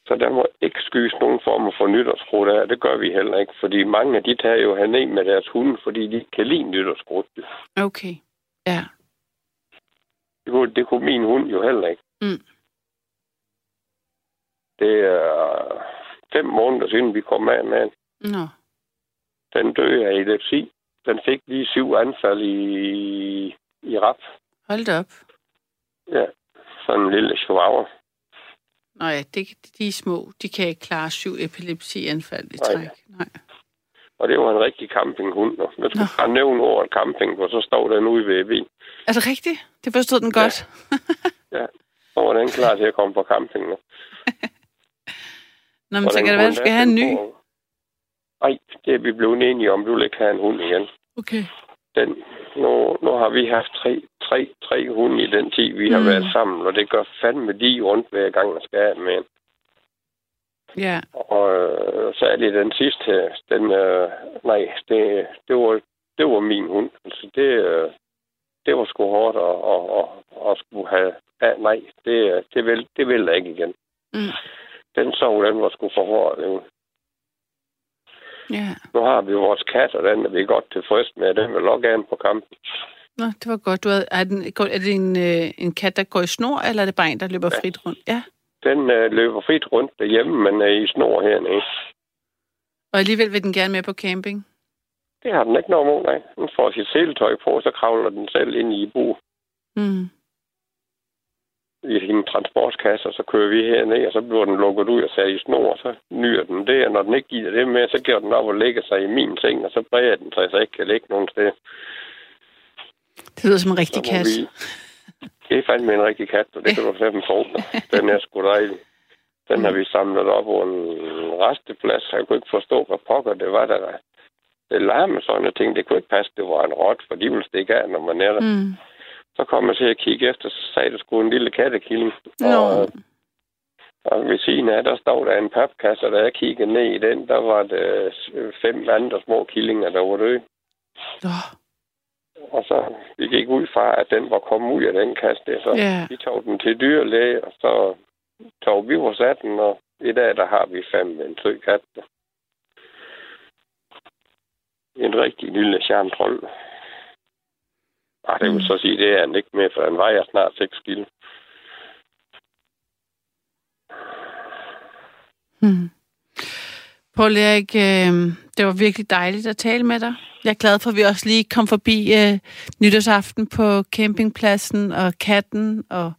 Så der må ikke skys nogen form for nytårskrudt af. Det gør vi heller ikke, fordi mange af de tager jo herned med deres hunde, fordi de kan lide nytårskrudt. okay. Ja. Det kunne, det kunne min hund jo heller ikke. Mm. Det er fem måneder siden, vi kom af med. Nå. Den døde af epilepsi. Den fik lige syv anfald i, i rap. Hold op. Ja, sådan en lille chihuahua. Nå ja, det, de er små. De kan ikke klare syv epilepsianfald i Nej. træk. Nej. Og det var en rigtig campinghund. Og jeg skulle bare nævne ordet camping, og så stod den ude ved bilen. Er det rigtigt? Det forstod den godt. Så var den klar til at komme på camping. nu. Nå, men så kan det være, du skal have en ny. Nej, det er vi blevet enige om. Du vil ikke have en hund igen. Okay. Den, nu, nu har vi haft tre, tre, tre hunde i den tid, vi har Mm. været sammen, og det gør fandme de ondt hver gang, jeg skal af med en. Ja. Og øh, særligt den sidste her, den, øh, nej, det, det, var, det var min hund. Altså det, øh, det var sgu hårdt at, at, at, at skulle have, ja, nej, det, det, vil, det vil jeg ikke igen. Mm. Den sov, den var sgu for hård. Ja. Nu har vi vores kat, og den er vi godt tilfreds med. Den vil også gerne på kampen. Nå, det var godt. Du havde, er, den, er det en, øh, en kat, der går i snor, eller er det bare en, der løber frit rundt? Ja. Den øh, løber frit rundt derhjemme, men er i snor hernede. Og alligevel vil den gerne med på camping. Det har den ikke noget mod af. Den får sit seletøj på, så kravler den selv ind i bu Mm. I sin transportkasse, og så kører vi herned, og så bliver den lukket ud og sat i snor, og så nyder den det, og når den ikke giver det med, så giver den op og lægger sig i min seng, og så breder den sig, så ikke kan ligge nogen sted. Det lyder som en rigtig kat. vi- Det er fandme en rigtig kat, og det kan du fandme få. Den er sgu dejlig. Den har vi samlet op på en resteplads. Jeg kunne ikke forstå, hvad pokker det var, der det larme sådan nogle ting. Det kunne ikke passe, det var en rot, for de vil stikke af, når man er der. Mm. Så kom jeg til at kigge efter, så sagde det sgu en lille kattekilling. Nå. Og Og ved siden af, der stod der en papkasse, og da jeg kiggede ned i den, der var det fem andre små killinger, der var døde. Oh. Og så vi gik ud fra, at den var kommet ud af den kasse. Der, så Ja. vi tog den til dyrlæge, og så tog vi vores af den, og i dag, der har vi fem en sød kat. En rigtig lille charmtrold. Ah, det vil så sige, det er han ikke mere, for han vejer snart 6 kilo. Hmm. Paul Erik, øh, det var virkelig dejligt at tale med dig. Jeg er glad for, at vi også lige kom forbi øh, nytårsaften på campingpladsen, og katten, og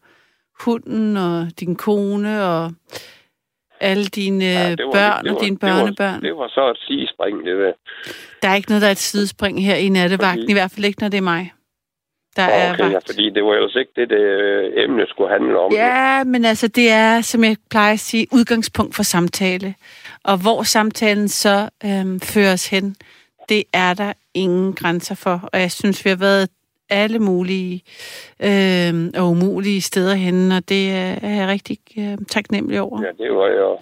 hunden, og din kone, og alle dine ja, det var- børn det og var- dine det var- børnebørn. Det var så et sidespring, det der. Der er ikke noget, der er et sidespring her i nattevagten, Fordi- i hvert fald ikke, når det er mig. Der er Okay, ja, vagt. fordi det var ellers ikke det, det øh, emne skulle handle om. Ja, men altså, det er, som jeg plejer at sige, udgangspunkt for samtale. Og hvor samtalen så øhm, føres hen, det er der ingen grænser for. Og jeg synes, vi har været alle mulige øhm, og umulige steder henne, og det er er jeg rigtig øh, taknemmelig over. Ja, det var jo,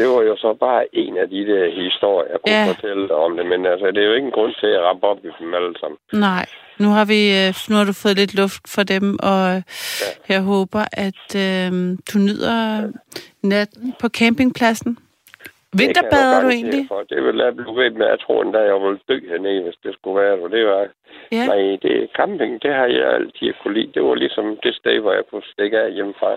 det var jo så bare en af de der historier, jeg kunne Ja. ja. fortælle om det. Men altså, det er jo ikke en grund til at rappe op i dem alle sammen. Nej, nu har vi øh, nu har du fået lidt luft for dem, og ja. jeg håber, at øh, du nyder natten på campingpladsen. Vinterbader du egentlig? For. Det vil jeg blive ved med. Jeg tror endda, jeg ville dø hernede, hvis det skulle være. det. Det var, Ja. Nej, det camping, det har jeg altid kunne lide. Det var ligesom det sted, hvor jeg kunne stikke af hjemmefra.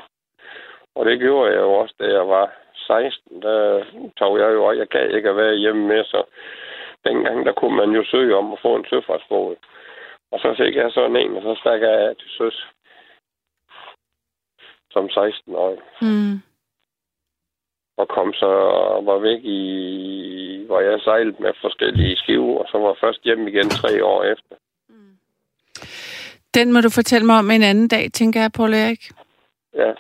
Og det gjorde jeg jo også, da jeg var 16. Der tog jeg jo, og jeg gad ikke at være hjemme med, så dengang, der kunne man jo søge om at få en søfartsbåd. Og så fik jeg sådan en, og så stak jeg af til søs. Som 16-årig. Mm. Og kom så og var væk i, hvor jeg sejlede med forskellige skive, og så var først hjem igen tre år efter. Den må du fortælle mig om en anden dag, tænker jeg, Paul Erik. Ja,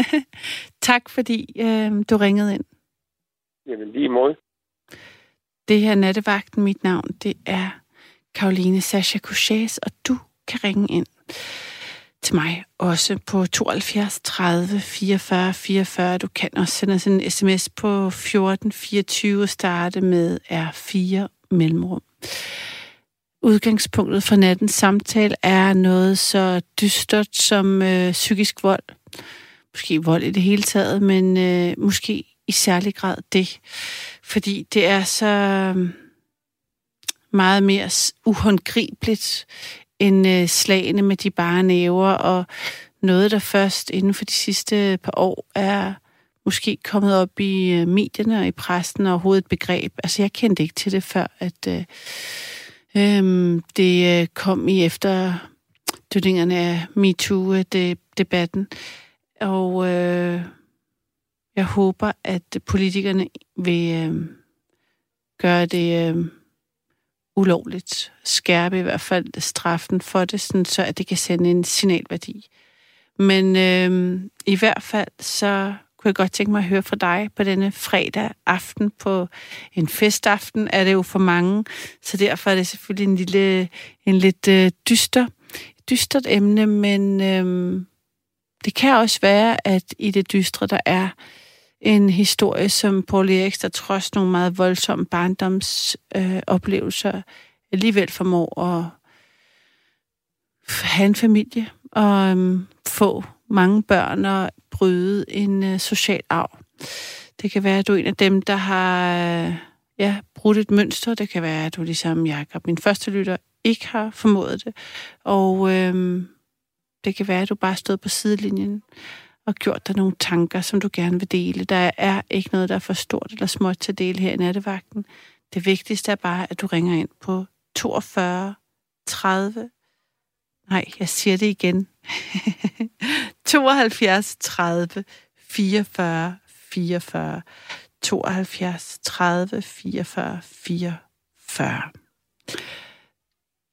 tak, fordi øh, du ringede ind. jamen lige mod. Det her er nattevagten. Mit navn, det er Karoline Sascha Couchés, og du kan ringe ind til mig også på 72 30 44 44. Du kan også sende os en sms på 14 24 og starte med R4 mellemrum. Udgangspunktet for nattens samtale er noget så dystert som øh, psykisk vold. Måske vold i det hele taget, men øh, måske i særlig grad det. Fordi det er så øh, meget mere uhåndgribeligt end øh, slagene med de bare næver, og noget, der først inden for de sidste par år er måske kommet op i øh, medierne og i pressen og overhovedet et begreb. Altså, jeg kendte ikke til det før, at øh, øhm, øh, det kom i efter dødningerne af MeToo-debatten. Og øh, jeg håber, at politikerne vil øh, gøre det øh, ulovligt. Skærpe i hvert fald straffen for det, sådan så at det kan sende en signalværdi. Men øh, i hvert fald så kunne jeg godt tænke mig at høre fra dig på denne fredag aften på en festaften er det jo for mange, så derfor er det selvfølgelig en lille, en lidt øh, dyster, dystert emne, men øh, det kan også være, at i det dystre, der er en historie som Paul Eriks, der trods nogle meget voldsomme barndomsoplevelser, øh, oplevelser, alligevel formår at have en familie og øhm, få mange børn og bryde en øh, social arv. Det kan være, at du er en af dem, der har øh, ja, brudt et mønster. Det kan være, at du ligesom Jacob, min første lytter, ikke har formået det. Og øhm, det kan være, at du bare stod på sidelinjen og gjort dig nogle tanker, som du gerne vil dele. Der er ikke noget, der er for stort eller småt til at dele her i nattevagten. Det vigtigste er bare, at du ringer ind på 42 30 Nej, jeg siger det igen. 72 30 44 44 72 30 44 44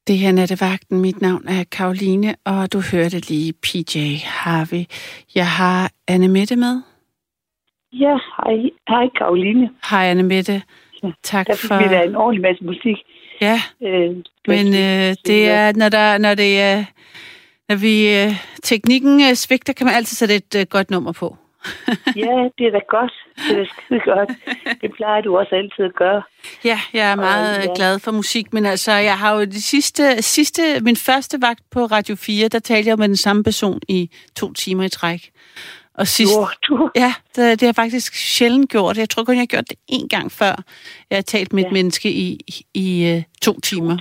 det her er nattevagten. Mit navn er Karoline, og du hørte lige PJ Harvey. Jeg har Anne Mette med. Ja, hej, hej Karoline. Hej Anne Mette. Ja, Tak Der for... da en ordentlig masse musik. Ja, Øh, men øh, det er, når, der, når det er... Når vi, øh, teknikken øh, svigter, kan man altid sætte et øh, godt nummer på. Ja, det er da godt. Det er da skide godt. Det plejer du også altid at gøre. Ja, jeg er meget Og, ja. glad for musik, men altså, jeg har jo det sidste, sidste, min første vagt på Radio 4, der talte jeg med den samme person i to timer i træk. Og sidst, Du, du, ja, det, det har jeg faktisk sjældent gjort. Jeg tror kun, jeg har gjort det én gang før. Jeg har talt med et Ja. menneske i, i, i uh, to timer.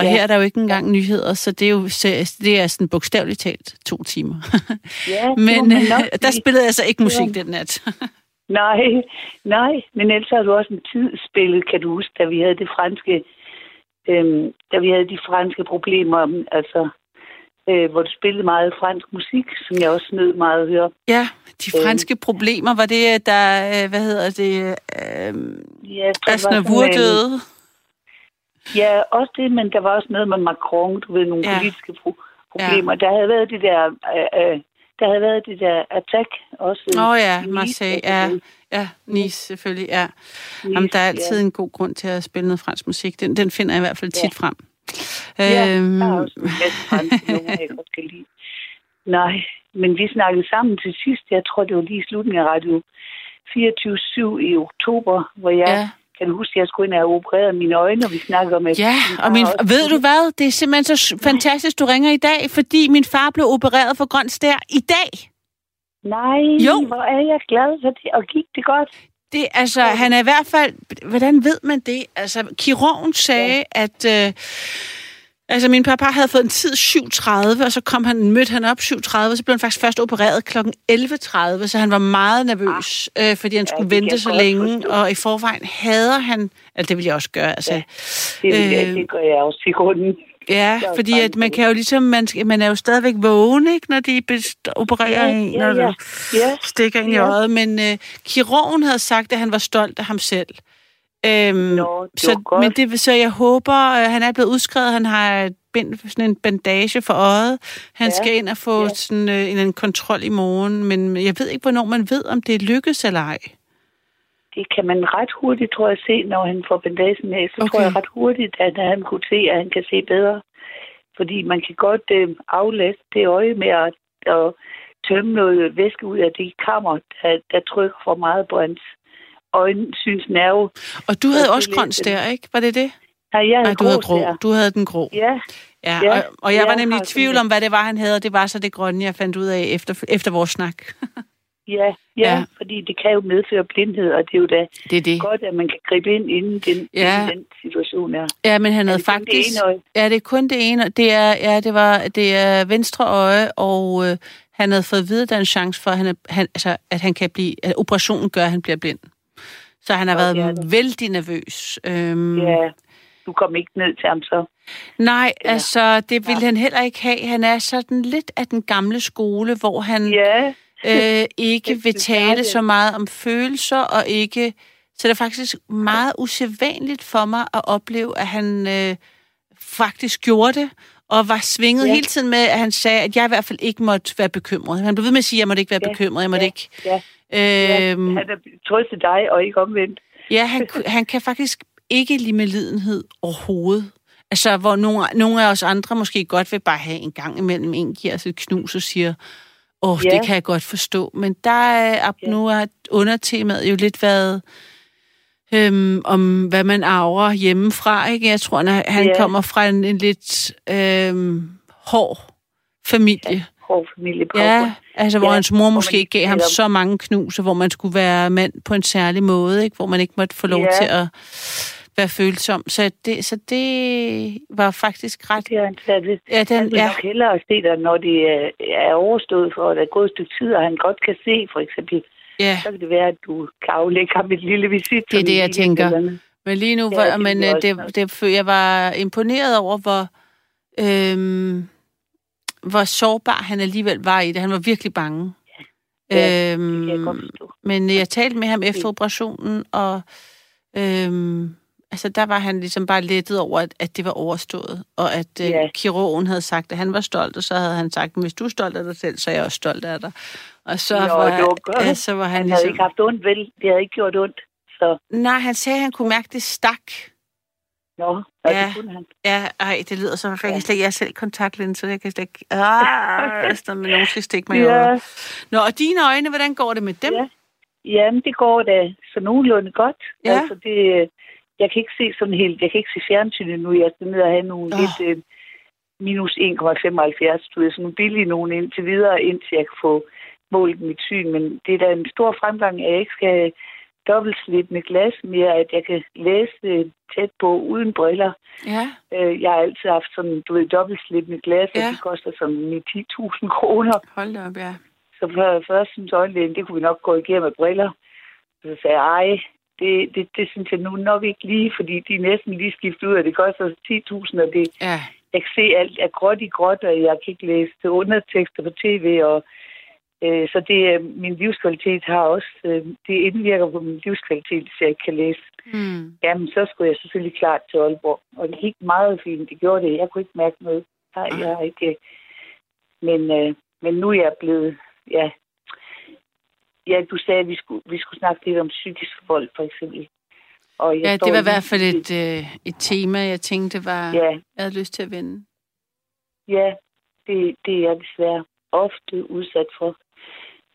Og Ja. her er der jo ikke engang nyheder, så det er jo det er sådan bogstaveligt talt to timer. ja, Men øh, der spillede jeg så ikke musik Ja. den nat. Nej, nej, men ellers har du også en tid spillet, kan du huske, da vi havde det franske, øhm, da vi havde de franske problemer, altså, øh, hvor du spillede meget fransk musik, som jeg også nød meget at høre. ja, de Øh. franske problemer, var det, der, øh, hvad hedder det, øh, Ja, sådan, øh, døde? Ja, også det, men der var også noget med Macron, du ved, nogle Ja. ja. politiske pro- problemer. Ja. Der havde været det der, øh, øh, der havde været det der attack også. Åh oh, ja, Nice, Marseille, og ja. Ja, Nice selvfølgelig, ja. Nice, Jamen, der er altid ja. en god grund til at spille noget fransk musik. Den, den finder jeg i hvert fald tit frem. Ja, Øhm, der er også en numre, jeg godt kan lide. Nej, men vi snakkede sammen til sidst. Jeg tror, det var lige i slutningen af radio 24-7 i oktober, hvor jeg, Ja. Kan du huske, jeg skulle ind og have opereret mine øjne, og vi snakkede om... at Ja, og min, også- ved du hvad? Det er simpelthen så fantastisk, du ringer i dag, fordi min far blev opereret for grøn stær i dag. Nej, Jo. hvor er jeg glad for det, og gik det godt? Det, altså, han er i hvert fald... Hvordan ved man det? Altså, kirurgen sagde, ja. at... Øh, altså, min papa havde fået en tid 7.30, og så kom han, mødte han op 7.30, og så blev han faktisk først opereret kl. 11.30, så han var meget nervøs, øh, fordi han skulle det kan vente så længe, forstå. og i forvejen hader han... Altså, det vil jeg også gøre, altså... Ja. Det, Øh. øh, det gør jeg også i grunden. Ja, fordi at man kan jo ligesom, man, man er jo stadigvæk vågen, ikke, når de opererer Ja, en, ja, når ja. du Ja, stikker ind i Ja. øjet. Men øh, kirurgen havde sagt, at han var stolt af ham selv. Øhm, Nå, det så, godt. Men det, så jeg håber, øh, han er blevet udskrevet, han har et bind, sådan en bandage for øjet. Han Ja, skal ind og få ja. sådan øh, en, anden kontrol i morgen, men jeg ved ikke, hvornår man ved, om det lykkes eller ej. det kan man ret hurtigt, tror jeg, se, når han får bandagen af. Så Okay. tror jeg ret hurtigt, at han kunne se, at han kan se bedre. Fordi man kan godt øh, aflaste det øje med at, at tømme noget væske ud af det kammer, der, der trykker for meget på hans øjensynsnerve. Og du havde det også grøn stær, ikke? Var det det? Nej, jeg Nej, havde du havde grå. Du havde den grå. Ja, Ja, Ja, og, og jeg var nemlig i tvivl om, hvad det var, han havde, og det var så det grønne, jeg fandt ud af efter, efter vores snak. ja, ja, Ja. fordi det kan jo medføre blindhed, og det er jo da Det er det. godt, at man kan gribe ind, inden den, Ja. inden den situation er. Ja, men han Er havde det det faktisk... øje? Ja, det er kun det ene. Det er, ja, det var det er venstre øje, og øh, han havde fået at vide, at der er en chance for, at han, er, han, altså, at han kan blive... At operationen gør, at han bliver blind. Så han har været ja. vældig nervøs. Øhm, Ja, du kom ikke ned til ham så. Nej, Eller- altså, det ville han heller ikke have. Han er sådan lidt af den gamle skole, hvor han... Ja, øh, ikke vil tale så ja. meget om følelser, og ikke... Så det er faktisk meget usædvanligt for mig at opleve, at han øh, faktisk gjorde det, og var svinget ja. Ja. hele tiden med, at han sagde, at jeg i hvert fald ikke måtte være bekymret. Han blev ved med at sige, at jeg måtte ikke være Ja, bekymret, jeg måtte ja, ikke... ja. Ja. Øhm, Han er trøstet dig, og ikke omvendt. Ja, han, han kan faktisk ikke lide med lidenhed overhovedet. Altså, hvor nogle, nogle af os andre måske godt vil bare have en gang imellem en giver os et knus og siger, åh, oh, Ja. det kan jeg godt forstå. Men der er, ja. nu er undertemaet jo lidt været øhm, om, hvad man arver hjemmefra. Ikke? Jeg tror, han, han Ja. kommer fra en, en lidt øhm, hård familie. Hård familie på. Ja, altså hvor Ja, hans mor måske ikke gav ham så mange knuser, hvor man skulle være mand på en særlig måde, ikke? hvor man ikke måtte få lov Ja. til at være følsom. Så det, så det var faktisk ret... Det er han ved. Ja, Han den, vil ja, nok hellere se dig, når det er- er overstået for, at der er gået et stykke tid, og han godt kan se, for eksempel. ja. Så kan det være, at du kan aflægge ham et lille visit. Det er det, en jeg tænker. Men lige nu, Ja, var, men øh, det, det, jeg var imponeret over, hvor, øhm, hvor sårbar han alligevel var i det. Han var virkelig bange. Ja, Det kan jeg godt Øhm, forstå. Men jeg talte med ham efter operationen, og øhm, altså, der var han ligesom bare lettet over, at, at det var overstået, og at øh, Ja. kirurgen havde sagt, at han var stolt, og så havde han sagt, hvis du er stolt af dig selv, så er jeg også stolt af dig. Og så, Nå, var, det var godt. ja, så var han, Han havde ligesom... ikke haft ondt, vel? Det havde ikke gjort ondt. Så Nej, han sagde, at han kunne mærke, at det stak. Nå, Ja. ja. det kunne han. Ja, ej, det lyder som, at jeg kan slet ikke, jeg er selv kontaktlinser, jeg kan slet ikke, ah, sådan, men nogen skal stikke mig i Ja, øjet. Nå, og dine øjne, hvordan går det med dem? Ja. Jamen, det går da så nogenlunde godt. Ja. Altså, det, jeg kan ikke se sådan helt, jeg kan ikke se fjernsynet nu. Jeg skal ned og have nogle oh. lidt øh, minus 1,75, du ved, sådan nogle billige nogen indtil videre, indtil jeg kan få målt mit syn. Men det er da en stor fremgang, at jeg ikke skal med glas mere, at jeg kan læse tæt på uden briller. Ja, Øh, jeg har altid haft sådan, du ved, med glas, og Ja. det koster sådan 10.000 kroner. hold op, ja. Så for, først synes øjenlægen, det kunne vi nok gå igennem med briller. Så sagde jeg, ej, det, det, det synes jeg nu nok ikke lige, fordi de er næsten lige skiftet ud, og det koster 10.000, og det, Ja, jeg kan se alt er gråt i gråt, og jeg kan ikke læse undertekster på tv, og så det, er- min livskvalitet har også, øh, det indvirker på min livskvalitet, hvis jeg ikke kan læse. mm. Jamen, så skulle jeg selvfølgelig klart til Aalborg, og det gik meget fint, det gjorde det, jeg kunne ikke mærke noget. Nej, jeg har ikke, men, øh, men nu er jeg blevet, ja, ja, du sagde, at vi skulle, vi skulle snakke lidt om psykisk vold, for eksempel. Og jeg ja det var i hvert fald et, øh, et tema, jeg tænkte var, Ja, jeg havde lyst til at vende. ja det, det er jeg desværre ofte udsat for.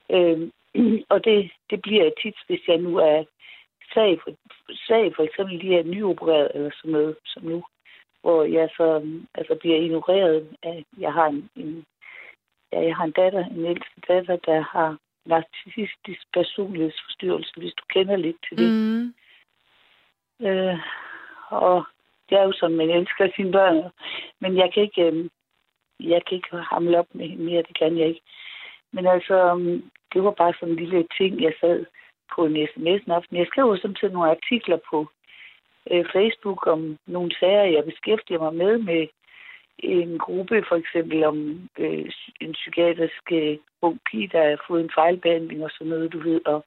Øhm, og det, det bliver jeg tit, hvis jeg nu er sag for, sag for eksempel de her nyopereret eller sådan noget som nu, hvor jeg så um, altså bliver ignoreret af, jeg har en, en ja, jeg har en datter, en ældste datter, der har narcissistisk personlighedsforstyrrelse, hvis du kender lidt til det. Mm. Øh, og det er jo som man elsker sine børn. Men jeg kan ikke, øh, jeg kan ikke hamle op med hende mere, det kan jeg ikke. Men altså, øh, det var bare sådan en lille ting, jeg sad på en sms en aften. Jeg skrev jo samtidig nogle artikler på øh, Facebook om nogle sager, jeg beskæftiger mig med, med en gruppe for eksempel om øh, en psykiatrisk øh, ung pige, der har fået en fejlbehandling og sådan noget, du ved, og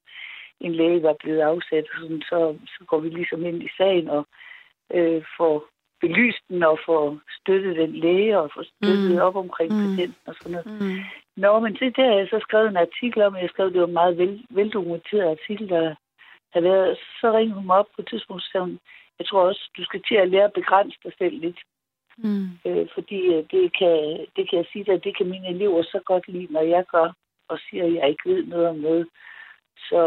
en læge var blevet afsat, og sådan, så, så går vi ligesom ind i sagen og øh, får belyst den og får støttet den læge og får støttet Mm. op omkring mm. patienten og sådan noget. Mm. Nå, men det der har jeg så skrevet en artikel om, jeg skrev, det var en meget vel, veldokumenteret artikel, der har været. Så ringede hun mig op på et tidspunkt, og sagde jeg tror også, du skal til at lære at begrænse dig selv lidt. Mm. Øh, fordi øh, det kan, det kan jeg sige dig, det kan mine elever så godt lide, når jeg gør og siger, at jeg ikke ved noget om noget. Så,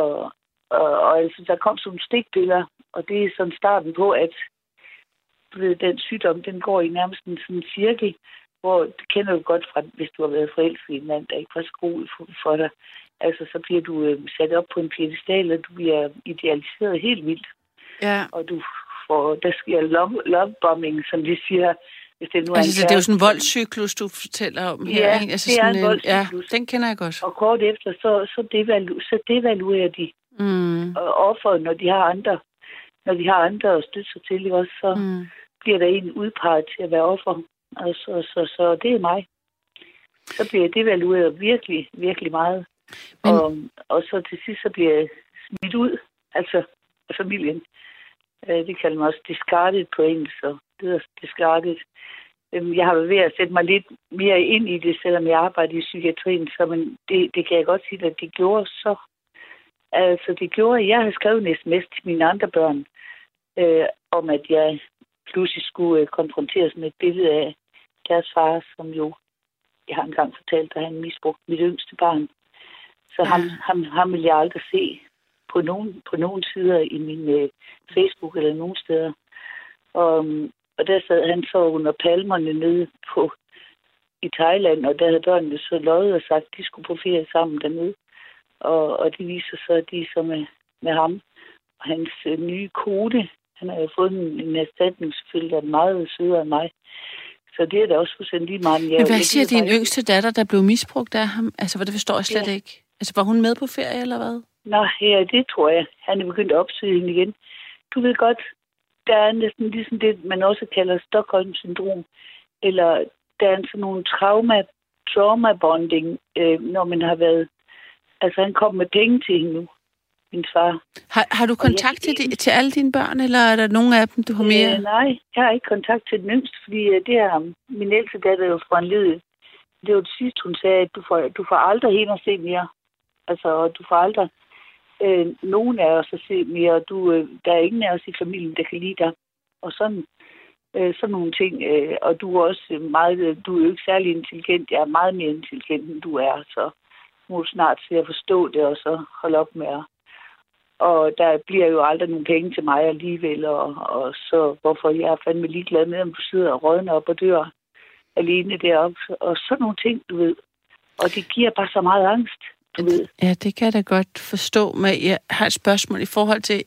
og, og altså, der kom sådan nogle stikbilleder, og det er sådan starten på, at den sygdom, den går i nærmest en sådan cirkel, hvor det kender du godt fra, hvis du har været forelsket i en mand, der ikke var så god for, for dig. Altså, så bliver du øh, sat op på en piedestal, og du bliver idealiseret helt vildt Ja. og du får, der sker love, lovebombing, som de siger, hvis det nu er Altså, en det er jo sådan en voldscyklus, du fortæller om her, Ja, ikke? Altså, det er sådan en voldscyklus. Ja, den kender jeg godt. Og kort efter, så, så, devalu, så devaluerer de Mm. offeret, når de har andre, når de har andre at støtte sig til, ikke også, så. Mm. bliver der en udpeget til at være offer. Og så, så, så det er mig. Så bliver jeg devalueret virkelig, virkelig meget. Men-. Og, og så til sidst, så bliver jeg smidt ud, altså af familien. Øh, Det kalder man også discarded på engelsk, så det hedder discarded. Øhm, Jeg har været ved at sætte mig lidt mere ind i det, selvom jeg arbejder i psykiatrien, så men det, det kan jeg godt sige, at det gjorde så. Altså, det gjorde, at jeg havde skrevet en sms til mine andre børn, øh, om at jeg pludselig skulle øh, konfronteres med et billede af deres far, som jo, jeg har engang fortalt, at han misbrugte mit yngste barn. Så ham, Ja. ham, ham vil jeg aldrig se på nogen, på nogen sider i min øh, Facebook eller nogen steder. Og, og der sad han så under palmerne nede på i Thailand, og der havde børnene så løjet og sagt, at de skulle på ferie sammen dernede. Og, og det viser sig, at de er så med, med ham og hans øh, nye kone. Han har jo fået en, en erstatning, selvfølgelig, der er meget sødere end mig. Så det er da også fuldstændig lige meget. Men hvad siger din yngste datter, der blev misbrugt af ham? Altså, hvor det forstår jeg slet Ja. ikke. Altså, var hun med på ferie, eller hvad? Nå, ja, det tror jeg. Han er begyndt at opsøge hende igen. Du ved godt, der er næsten ligesom det, man også kalder Stockholm-syndrom. Eller der er sådan nogle trauma, trauma-bonding, øh, når man har været... Altså, han kom med penge til hende nu, min far. Har, har du Og jeg- kontakt til, de, til alle dine børn, eller er der nogle af dem, du har mere? Øh, nej, jeg har ikke kontakt til den yngste, fordi øh, det er min ældste datter jo fra en led. Det var det sidste, hun sagde, at du får, du får aldrig hende at se mere. Altså, og du får aldrig øh, nogen af os at se mere. og Du, øh, der er ingen af os i familien, der kan lide dig. Og sådan, Øh, sådan nogle ting. Øh, og du er også meget, du er jo ikke særlig intelligent. Jeg er meget mere intelligent, end du er, så må du snart se at forstå det, og så holde op med at og der bliver jo aldrig nogen penge til mig alligevel, og, og så hvorfor jeg er fandme ligeglad med, om du sidder og rådner op og dør alene deroppe, og sådan nogle ting, du ved. Og det giver bare så meget angst, du ved. Ja, det kan jeg da godt forstå, men jeg har et spørgsmål i forhold til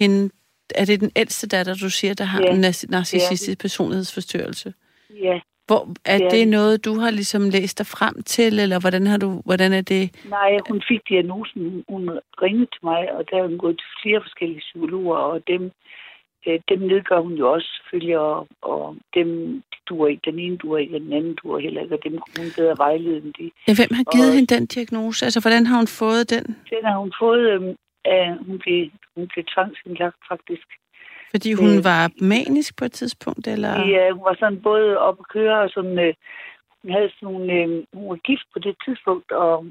hende. Er det den ældste datter, du siger, der har ja. en narcissistisk ja. personlighedsforstyrrelse? Ja. Hvor, er det, det noget, du har ligesom læst dig frem til, eller hvordan, har du, hvordan er det? Nej, hun fik diagnosen. Hun ringede til mig, og der er hun gået til flere forskellige psykologer, og dem, øh, dem nedgør hun jo også selvfølgelig, og, og dem duer ikke. Den ene duer ikke, og den anden duer heller ikke, og dem kunne hun bedre vejlede end de. Ja, hvem har givet og, hende den diagnose? Altså, hvordan har hun fået den? Den har hun fået, øh, af, hun blev, hun blev tvangsindlagt faktisk fordi hun øh, var manisk på et tidspunkt, eller? Ja, hun var sådan både op at køre, og sådan, øh, hun havde sådan øh, hun var gift på det tidspunkt, og,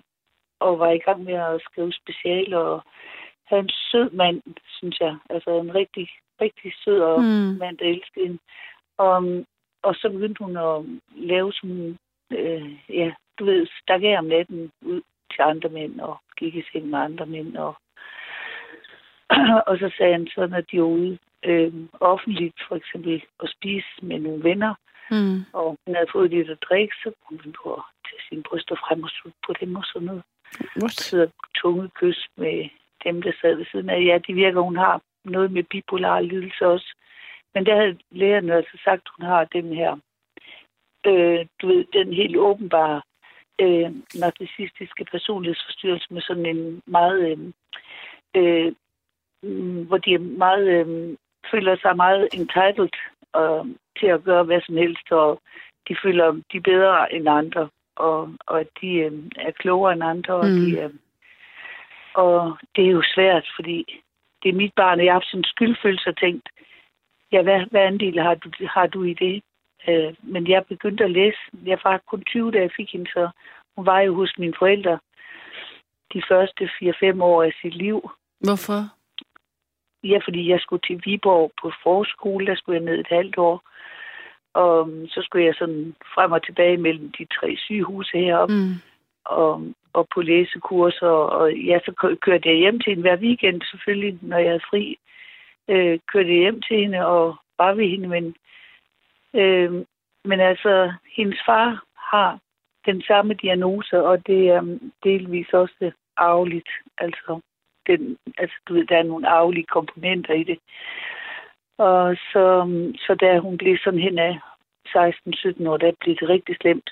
og var i gang med at skrive special, og havde en sød mand, synes jeg. Altså en rigtig, rigtig sød og mm. mand, der elskede hende. Og, og så begyndte hun at lave sådan, øh, ja, du ved, stak af om natten ud til andre mænd, og gik i seng med andre mænd, og og så sagde han så, når de var ude øh, offentligt, for eksempel at spise med nogle venner, mm. og hun havde fået lidt at drikke, så kunne hun gå til sine bryster frem og slutte på dem og sådan noget. What? Sidder tunge kys med dem, der sad ved siden af. Ja, det virker, hun har noget med bipolar lidelse også. Men der havde lægerne altså sagt, at hun har den her, øh, du ved, den helt åbenbare øh, narcissistiske personlighedsforstyrrelse med sådan en meget, øh, øh, hvor de er meget øh, føler sig meget entitled øh, til at gøre hvad som helst, og de føler, de er bedre end andre, og, og at de øh, er klogere end andre, og, mm. de, øh, og det er jo svært, fordi det er mit barn, og jeg har haft sådan en skyldfølelse og tænkt, ja, hvad, hvad andel har du, har du i det? Øh, men jeg begyndte at læse. Jeg var kun 20, da jeg fik hende, så hun var jo hos mine forældre de første 4-5 år af sit liv. Hvorfor? Ja, fordi jeg skulle til Viborg på forskole, der skulle jeg ned et halvt år. Og um, så skulle jeg sådan frem og tilbage mellem de tre sygehuse heroppe. Mm. Og, og på læsekurser. Og ja, så kørte jeg hjem til hende hver weekend selvfølgelig, når jeg havde fri. Øh, kørte jeg hjem til hende og var ved hende. Men, øh, men altså, hendes far har den samme diagnose, og det er delvis også arveligt. Altså, den, altså, du ved, der er nogle arvelige komponenter i det. Og så, så da hun blev sådan hen af 16-17 år, der blev det rigtig slemt.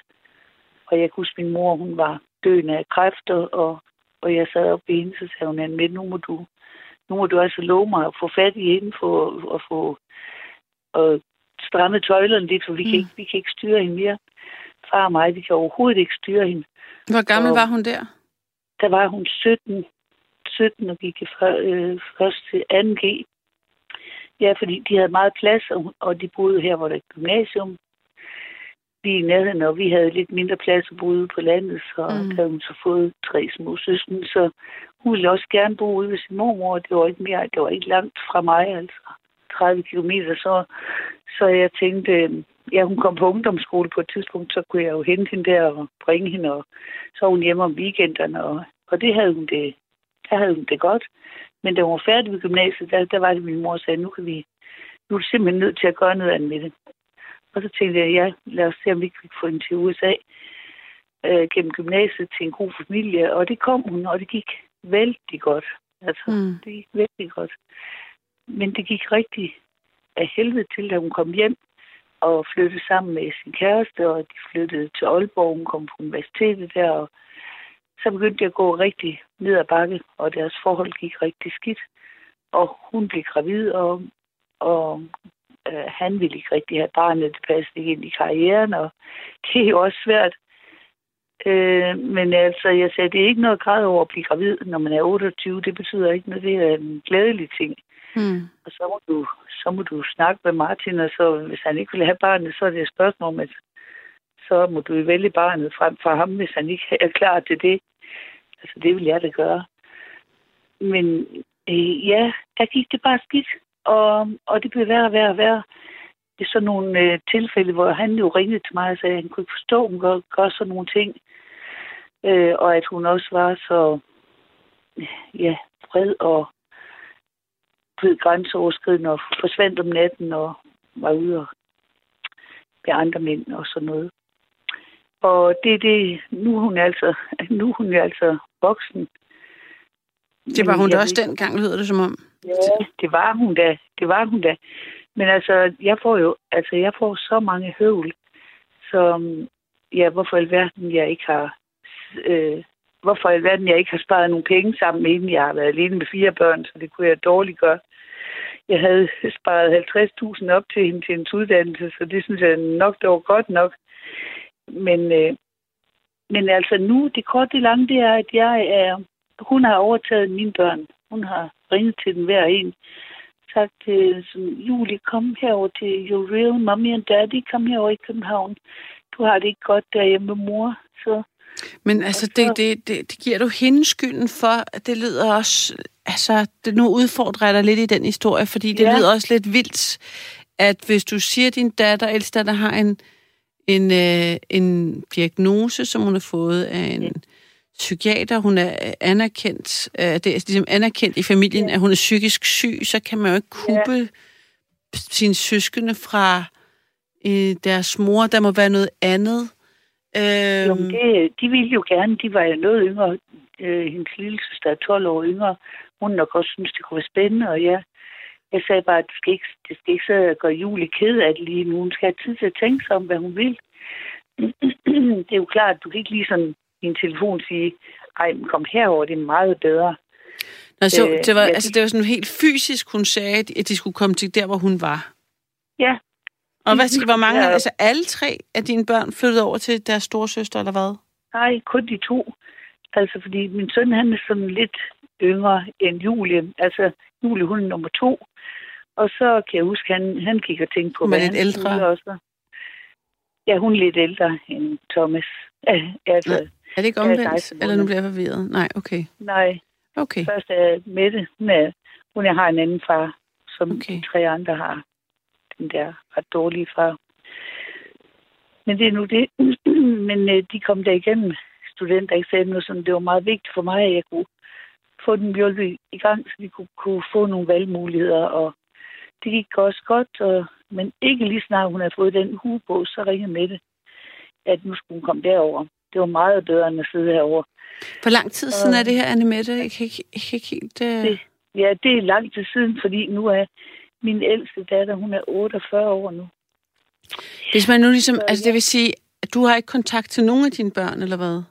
Og jeg kunne huske, min mor, hun var døende af kræfter, og, og jeg sad op ved hende, så sagde hun, men nu må du, nu må du altså love mig at få fat i hende for at få og stramme tøjlerne lidt, for vi, mm. kan ikke, vi kan ikke styre hende mere. Far og mig, vi kan overhovedet ikke styre hende. Hvor gammel og, var hun der? Der var hun 17. 17 og gik øh, først til 2G. Ja, fordi de havde meget plads, og de boede her, hvor der er gymnasium. Vi i nærheden, og vi havde lidt mindre plads at bo ude på landet, så mm. havde hun så fået tre små søsken, så hun ville også gerne bo ude ved sin mormor, det var ikke mere, det var ikke langt fra mig, altså 30 kilometer, så, så jeg tænkte, ja, hun kom på ungdomsskole på et tidspunkt, så kunne jeg jo hente hende der og bringe hende, og så var hun hjemme om weekenderne, og, og det havde hun det der havde hun det godt. Men da hun var færdig ved gymnasiet, der, der var det, min mor sagde, nu kan vi, nu er du simpelthen nødt til at gøre noget andet med det. Og så tænkte jeg, ja, lad os se, om vi kan få hende til USA øh, gennem gymnasiet til en god familie. Og det kom hun, og det gik vældig godt. Altså, mm. det gik vældig godt. Men det gik rigtig af helvede til, da hun kom hjem og flyttede sammen med sin kæreste, og de flyttede til Aalborg. Hun kom på universitetet der, og så begyndte det at gå rigtig ned ad bakke, og deres forhold gik rigtig skidt. Og hun blev gravid, og, og øh, han ville ikke rigtig have barnet, det passede ikke ind i karrieren, og det er jo også svært. Øh, men altså, jeg sagde, det er ikke noget grad over at blive gravid, når man er 28. Det betyder ikke noget, det er en glædelig ting. Mm. Og så må, du, så må du snakke med Martin, og så hvis han ikke vil have barnet, så er det et spørgsmål om, at så må du vælge barnet frem for ham, hvis han ikke er klar til det. Altså, det ville jeg da gøre. Men øh, ja, der gik det bare skidt, og, og det blev værre og værre og værre. i sådan nogle øh, tilfælde, hvor han jo ringede til mig og sagde, at han kunne ikke forstå, at hun gør, gør sådan nogle ting. Øh, og at hun også var så ja, vred og blev grænseoverskridende og forsvandt om natten og var ude og med andre mænd og sådan noget. Og det er det, nu er hun altså, nu er hun altså voksen. Det var hun da også dengang, lyder det som om. Ja, det var hun da. Det var hun da. Men altså, jeg får jo, altså, jeg får så mange høvl, som, ja, hvorfor i alverden jeg ikke har, øh, hvorfor i alverden jeg ikke har sparet nogle penge sammen med hende. Jeg har været alene med fire børn, så det kunne jeg dårligt gøre. Jeg havde sparet 50.000 op til hende til en uddannelse, så det synes jeg nok, det var godt nok. Men, øh, men altså nu, det korte det lange, det er, at jeg er, hun har overtaget mine børn. Hun har ringet til den hver en. Sagt, øh, som, Julie, kom herover til Your Real Mommy and Daddy. Kom herover i København. Du har det ikke godt derhjemme med mor. Så men altså, det, det, det, det giver du hende skylden for, at det lyder også... Altså, det nu udfordrer jeg dig lidt i den historie, fordi det ja. lyder også lidt vildt, at hvis du siger, at din datter, ældste datter, har en, en, øh, en diagnose, som hun har fået af en ja. psykiater, hun er anerkendt, øh, det er ligesom anerkendt i familien, ja. at hun er psykisk syg, så kan man jo ikke kuppe ja. sine søskende fra øh, deres mor. Der må være noget andet. Øhm... Jo, det, de ville jo gerne. De var jo noget yngre. Øh, hendes lille søster er 12 år yngre. Hun nok også synes, det kunne være spændende, og ja, jeg sagde bare, at det skal ikke, det skal ikke så gøre Julie ked af det lige nu. Hun skal have tid til at tænke sig om, hvad hun vil. det er jo klart, at du kan ikke lige sådan i en telefon sige, ej, men kom herover, det er meget bedre. Nå, så øh, det var, ja, altså, det var sådan helt fysisk, hun sagde, at de skulle komme til der, hvor hun var? Ja, og hvad skal, hvor mange, ja. altså alle tre af dine børn flyttede over til deres storesøster, eller hvad? Nej, kun de to. Altså, fordi min søn, han er sådan lidt yngre end Julie. Altså, Julie, hun er nummer to. Og så kan jeg huske, han, han kigger ting på, hun er lidt ældre. Også. Ja, hun er lidt ældre end Thomas. altså, ja. Er det ikke omvendt, eller nu bliver jeg forvirret? Nej, okay. Nej. Okay. Først er Mette, hun, er, hun har en anden far, som okay. de tre andre har den der ret dårlige far. Men det er nu det. Men øh, de kom der igennem studentereksamen, og sådan, det var meget vigtigt for mig, at jeg kunne få dem hjulpet i gang, så de kunne, kunne få nogle valgmuligheder. Og det gik også godt, og, men ikke lige snart hun havde fået den hue på, så ringede med det, at nu skulle hun komme derover. Det var meget bedre, end at sidde herovre. Hvor lang tid siden er det her, Anne Mette? Jeg kan ikke, jeg kan ikke helt... Uh... Det, ja, det er lang tid siden, fordi nu er min ældste datter, hun er 48 år nu. Hvis man nu ligesom, altså det vil sige, at du har ikke kontakt til nogen af dine børn, eller hvad?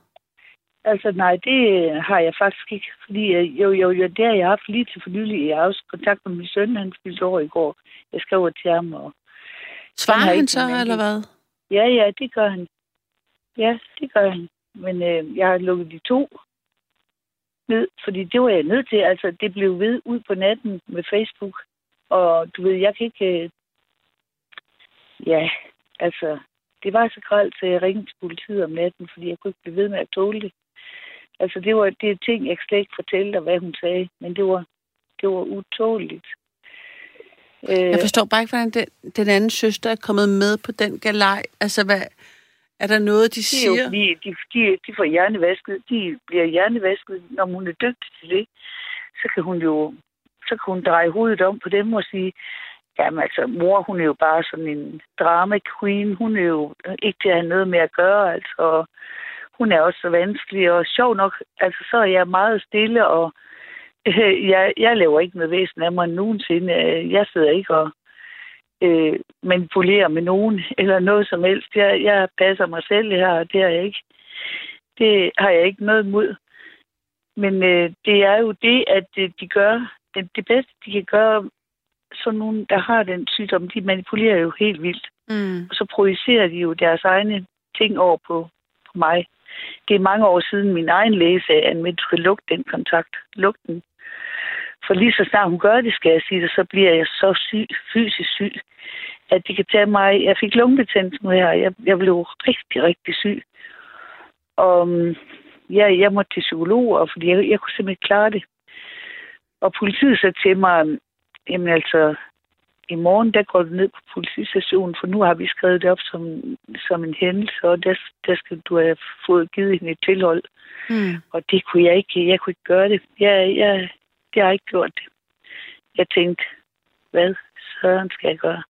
Altså nej, det har jeg faktisk ikke, fordi jo, jo, jo, det har jeg haft lige til for nylig. Jeg har også kontakt med min søn, han spiste over i går. Jeg skrev til ham, og... Svarer han, han så, eller hvad? Ja, ja, det gør han. Ja, det gør han. Men øh, jeg har lukket de to ned, fordi det var jeg nødt til. Altså, det blev ved ud på natten med Facebook. Og du ved, jeg kan ikke... Øh, ja, altså, det var så gralt, så jeg ringede til politiet om natten, fordi jeg kunne ikke blive ved med at tåle det. Altså, det var det ting, jeg slet ikke fortælle dig, hvad hun sagde, men det var, det var utåligt. Øh, jeg forstår bare ikke, hvordan den, den anden søster er kommet med på den galej. Altså, hvad, er der noget, de siger? Det er jo fordi, de, de, de får hjernevasket. De bliver hjernevasket, når hun er dygtig til det. Så kan hun jo så kunne hun dreje hovedet om på dem og sige, jamen altså, mor, hun er jo bare sådan en drama queen. Hun er jo ikke til at have noget med at gøre, altså. Hun er også så vanskelig, og sjov nok, altså, så er jeg meget stille, og øh, jeg, jeg laver ikke noget væsen af mig nogensinde. Jeg sidder ikke og øh, manipulerer med nogen, eller noget som helst. Jeg, jeg passer mig selv her, og det har jeg ikke. Det har jeg ikke noget imod. Men øh, det er jo det, at de gør det, det bedste, de kan gøre, sådan nogen, der har den sygdom, de manipulerer jo helt vildt. Mm. Og så projicerer de jo deres egne ting over på, på mig. Det er mange år siden min egen læge sagde, at man skal lukke den kontakt. Luk den. For lige så snart hun gør det, skal jeg sige det, så bliver jeg så syg, fysisk syg, at det kan tage mig... Jeg fik lungebetændelse nu her. Jeg, jeg blev rigtig, rigtig syg. Og ja, jeg måtte til psykologer, fordi jeg, jeg kunne simpelthen ikke klare det. Og politiet sagde til mig, jamen altså, i morgen, der går du ned på politistationen, for nu har vi skrevet det op som, som en hændelse, og der, der skal du have fået givet hende et tilhold. Mm. Og det kunne jeg ikke, jeg kunne ikke gøre det. Jeg, jeg, det har ikke gjort det. Jeg tænkte, hvad søren skal jeg gøre?